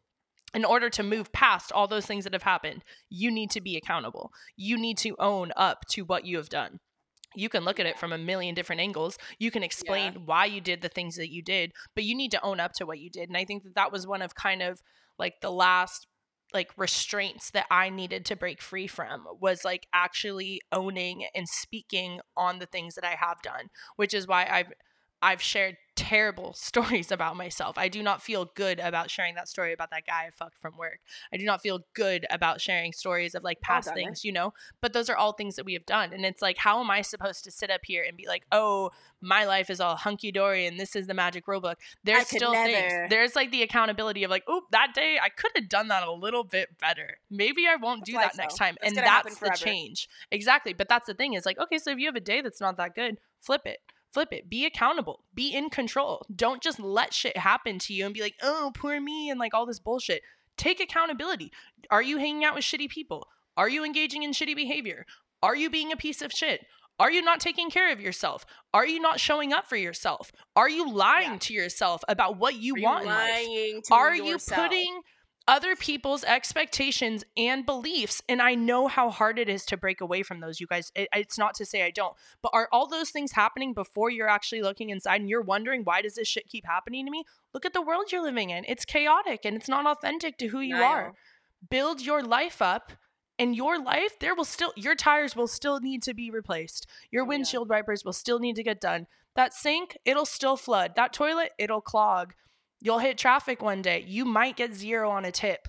in order to move past all those things that have happened, you need to be accountable. You need to own up to what you have done. You can look at it from a million different angles. You can explain why you did the things that you did, but you need to own up to what you did. And I think that that was one of kind of like the last like restraints that I needed to break free from was like actually owning and speaking on the things that I have done, which is why I've I've shared terrible stories about myself. I do not feel good about sharing that story about that guy I fucked from work. I do not feel good about sharing stories of like past done it. things, you know? But those are all things that we have done. And it's like, how am I supposed to sit up here and be like, oh, my life is all hunky dory and this is the magic rule book? There's still things. There's like the accountability of like, oh, that day I could have done that a little bit better. Maybe I won't That's do that next time. It's and that's the forever. change. Exactly. But that's the thing is like, okay, so if you have a day that's not that good, flip it. Flip it. Be accountable. Be in control. Don't just let shit happen to you and be like, oh, poor me, and like all this bullshit. Take accountability. Are you hanging out with shitty people? Are you engaging in shitty behavior? Are you being a piece of shit? Are you not taking care of yourself? Are you not showing up for yourself? Are you lying Yeah. to yourself about what you Are you want in life? Are yourself? you putting other people's expectations and beliefs and i know how hard it is to break away from those you guys. It, it's not to say i don't but are all those things happening before you're actually looking inside and you're wondering why does this shit keep happening to me? Look at the world you're living in. It's chaotic and it's not authentic to who you are. build your life up and your life there will still your tires will still need to be replaced. Your windshield wipers will still need to get done. That sink it'll still flood. That toilet it'll clog you'll hit traffic one day you might get zero on a tip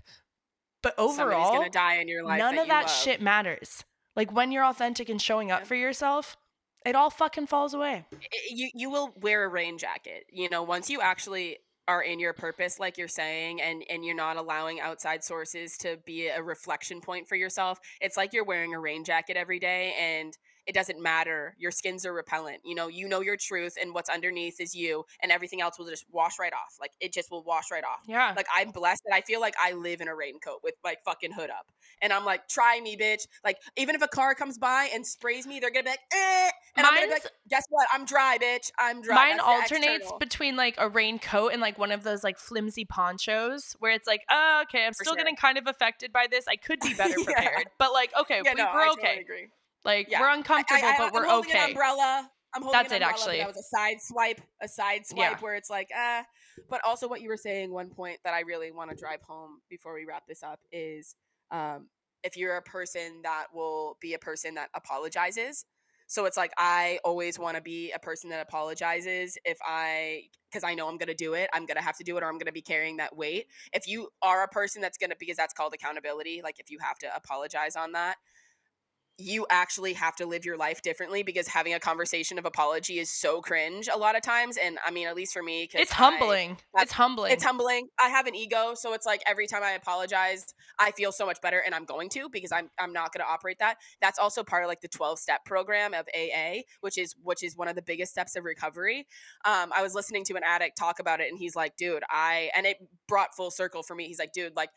but overall gonna die in your life. none that of that love. shit matters like when you're authentic and showing up Yeah. for yourself it all fucking falls away I- you you will wear a rain jacket you know once you actually are in your purpose like you're saying and and you're not allowing outside sources to be a reflection point for yourself it's like you're wearing a rain jacket every day and it doesn't matter your skins are repellent you know you know your truth and what's underneath is you and everything else will just wash right off like it just will wash right off yeah like I'm blessed that I feel like I live in a raincoat with like fucking hood up. And I'm like, try me, bitch. Like, even if a car comes by and sprays me, they're gonna be like, eh. And I'm gonna be Mine's- like, guess what? I'm dry, bitch. I'm dry. Mine That's alternates between like a raincoat and like one of those like flimsy ponchos where it's like, oh, okay, I'm For still sure. getting kind of affected by this. I could be better Yeah. prepared. But like, okay, yeah, we, no, we're I okay. totally agree. Like Yeah. we're uncomfortable, I, I, but I'm we're holding An okay. umbrella. I'm holding That's an it, actually. That was a side swipe, a side swipe Yeah. where it's like, ah. But also, what you were saying, one point that I really want to drive home before we wrap this up is, um, if you're a person that will be a person that apologizes. So it's like I always want to be a person that apologizes if I because I know I'm going to do it. I'm going to have to do it or I'm going to be carrying that weight. If you are a person that's going to because that's called accountability, like if you have to apologize on that, you actually have to live your life differently because having a conversation of apology is so cringe a lot of times and I mean at least for me, It's humbling. that's- It's humbling. it's humbling. I have an ego, so it's like every time I apologize, I feel so much better, and I'm going to because I'm I'm not going to operate that. That's also part of like the 12 step program of AA, which is which is one of the biggest steps of recovery. Um, I was listening to an addict talk about it, and he's like, "Dude, I," and it brought full circle for me. He's like, "Dude, like."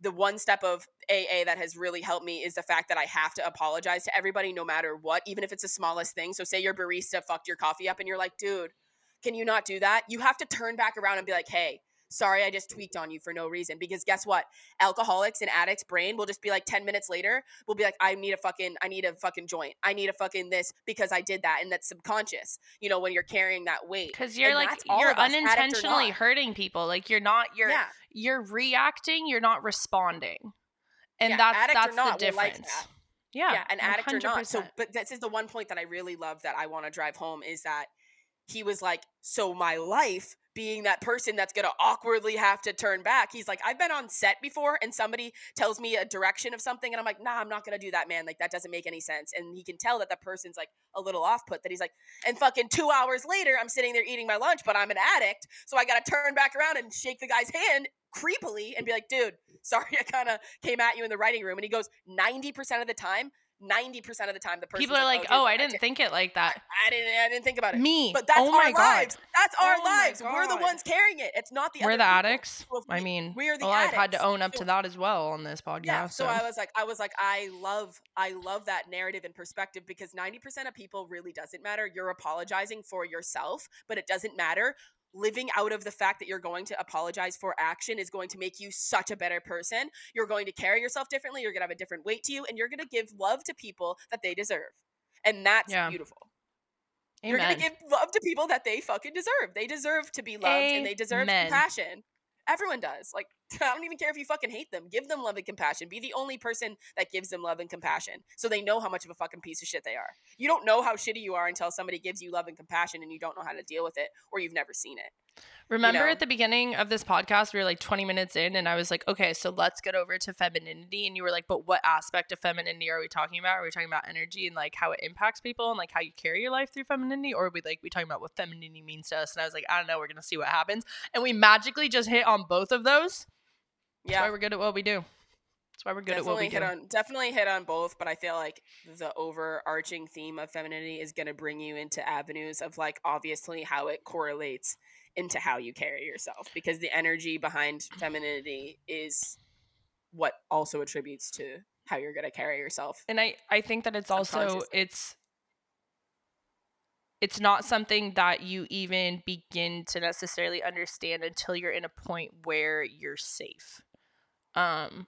The one step of AA that has really helped me is the fact that I have to apologize to everybody no matter what, even if it's the smallest thing. So, say your barista fucked your coffee up and you're like, dude, can you not do that? You have to turn back around and be like, hey, sorry, I just tweaked on you for no reason. Because guess what? Alcoholics and addicts' brain will just be like 10 minutes later, will be like, I need a fucking, I need a fucking joint. I need a fucking this because I did that. And that's subconscious, you know, when you're carrying that weight. because you're and like you're of us, addict or unintentionally hurting people. Like you're not you're yeah. you're reacting, you're not responding. And Yeah, that's that's not, the we're like difference. that. yeah. yeah, an addict or not. So, but this is the one point that I really love that I want to drive home is that he was like, so my life being that person that's gonna awkwardly have to turn back. He's like, I've been on set before and somebody tells me a direction of something and I'm like, nah, I'm not gonna do that, man. Like that doesn't make any sense. And he can tell that that person's like a little off put that he's like, and fucking two hours later, I'm sitting there eating my lunch, but I'm an addict. So I gotta turn back around and shake the guy's hand creepily and be like, dude, sorry I kind of came at you in the writing room. And he goes, 90% of the time, 90% of the time the person People are like, "Oh, oh I didn't think it like that." I, I, didn't I didn't think about it. Me. But that's oh our God. lives. That's our Oh lives. We're the ones carrying it. It's not the We're the addicts. I mean, we are the well, I've had to own up to that as well on this podcast. yeah so, so i was like i was like i love i love that narrative and perspective because 90% of people really doesn't matter you're apologizing for yourself but it doesn't matter living out of the fact that you're going to apologize for action is going to make you such a better person. You're going to carry yourself differently you're going to have a different weight to you and you're going to give love to people that they deserve. And that's Yeah. beautiful. Amen. you're going to give love to people that they fucking deserve. They deserve to be loved and they deserve compassion Everyone does. Like, I don't even care if you fucking hate them. Give them love and compassion. Be the only person that gives them love and compassion so they know how much of a fucking piece of shit they are. You don't know how shitty you are until somebody gives you love and compassion and you don't know how to deal with it or you've never seen it. Remember know? at the beginning of this podcast, we were like 20 minutes in, and I was like, okay, so let's get over to femininity. And you were like, but what aspect of femininity are we talking about? Are we talking about energy and like how it impacts people and like how you carry your life through femininity? Or are we like, we talking about what femininity means to us? And I was like, I don't know, we're going to see what happens. And we magically just hit on both of those. That's Yeah. why we're good at what we do. That's why we're good at what definitely we hit do. on definitely hit on both, but I feel like the overarching theme of femininity is going to bring you into avenues of like obviously how it correlates into how you carry yourself because the energy behind femininity is what also attributes to how you're going to carry yourself. and i i think that it's also it's it's not something that you even begin to necessarily understand until you're in a point where you're safe um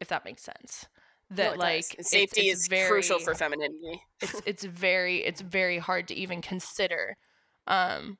if that makes sense No, that does. like it's- safety it's is very, crucial for femininity. it's it's very it's very hard to even consider um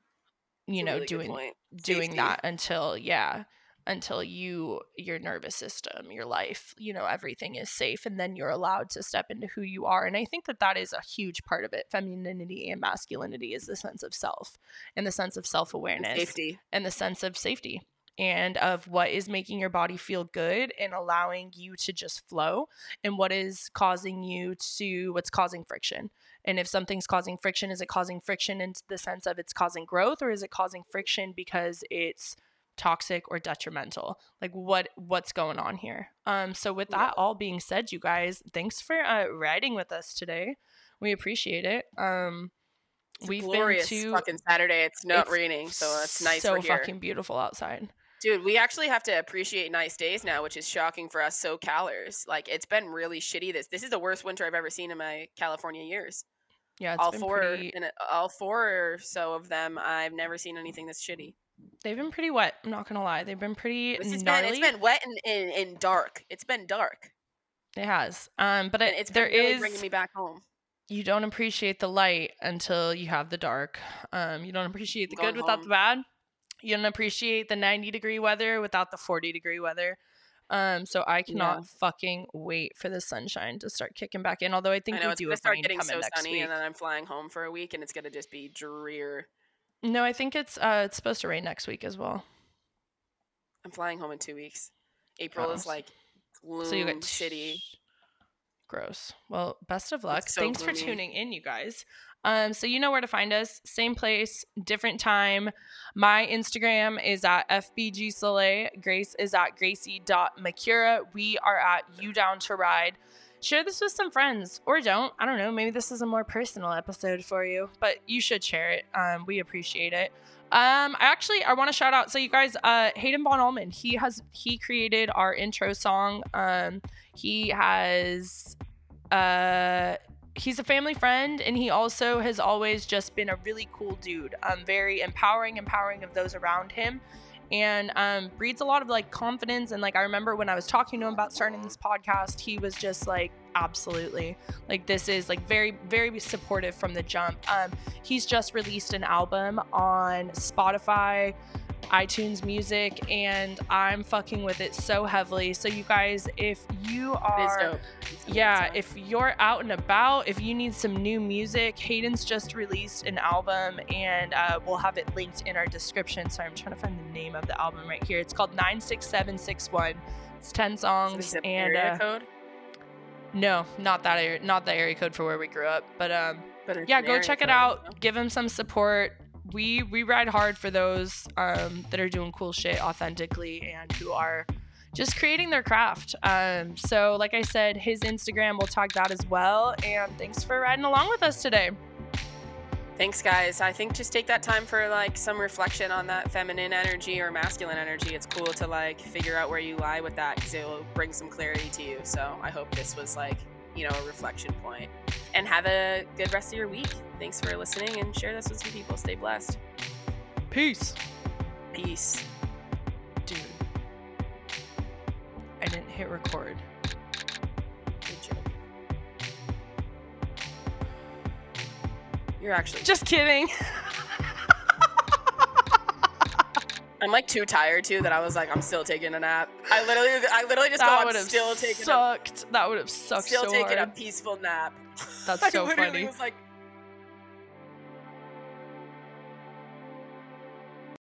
you know really doing doing Safety. that until yeah until you your nervous system your life you know everything is safe and then you're allowed to step into who you are and i think that that is a huge part of it femininity and masculinity is the sense of self and the sense of self-awareness Safety. and the sense of safety and of what is making your body feel good and allowing you to just flow and what is causing you to what's causing friction and if something's causing friction is it causing friction in the sense of it's causing growth or is it causing friction because it's toxic or detrimental? Like what what's going on here? Um so with that all being said you guys thanks for uh riding with us today. We appreciate it. Um It's we've been to fucking Saturday. It's not it's raining, so it's nice. so fucking beautiful outside Dude, we actually have to appreciate nice days now, which is shocking for us SoCalers. Like it's been really shitty. This this is the worst winter I've ever seen in my California years. yeah it's all been four pretty and all four or so of them, I've never seen anything this shitty. They've been pretty wet. I'm not gonna lie. They've been pretty It's been it's been wet and, and, and dark. It's been dark. it has. Um, but it, it's there been really is. bringing me back home. You don't appreciate the light until you have the dark. Um, you don't appreciate the Going good without home. the bad. You don't appreciate the 90 degree weather without the 40 degree weather. Um, so I cannot fucking wait for the sunshine to start kicking back in. Although I think I know we it's do gonna start getting so sunny, week. and then I'm flying home for a week, and it's gonna just be drear. No, I think it's uh it's supposed to rain next week as well. I'm flying home in two weeks. April is like gloom So you get city. Gross. Well, best of luck. so Thanks for tuning in, you guys. Um, so you know where to find us. Same place, different time. My Instagram is at FBG Soleil. Grace is at Gracie.Makura. We are at You Down to Ride. Share this with some friends or don't. I don't know. Maybe this is a more personal episode for you, but you should share it. Um, we appreciate it. Um, I actually I want to shout out. So you guys, uh, Hayden Von Almen, he has he created our intro song. Um, he has uh he's a family friend and he also has always just been a really cool dude um very empowering empowering of those around him and um breeds a lot of like confidence and like i remember when i was talking to him about starting this podcast he was just like absolutely. Like this is like very very supportive from the jump. Um he's just released an album on spotify iTunes Music, and I'm fucking with it so heavily. So you guys, if you are. It's yeah, if you're out and about, if you need some new music, Hayden's just released an album and uh, we'll have it linked in our description. Sorry, I'm trying to find the name of the album right here. It's called 96761. It's 10 So songs this is a and area uh, code, no, not that area, not the area code for where we grew up, but um but yeah, go check it out. know? Give them some support. We we ride hard for those um, that are doing cool shit authentically and who are just creating their craft. Um, so, like I said, his Instagram, we'll tag that as well. And thanks for riding along with us today. Thanks, guys. I think just take that time for like some reflection on that feminine energy or masculine energy. It's cool to like figure out where you lie with that because it will bring some clarity to you. So I hope this was like, you know, a reflection point. And have a good rest of your week. Thanks for listening and share this with some people. Stay blessed. Peace. Peace. Dude, I didn't hit record. Good joke. You're actually. Just kidding. I'm like too tired too that I was like I'm still taking a nap. I literally, I literally just that go. would I'm have still taking a sucked. That would have sucked still so taking hard. a peaceful nap. That's I so literally funny. was like,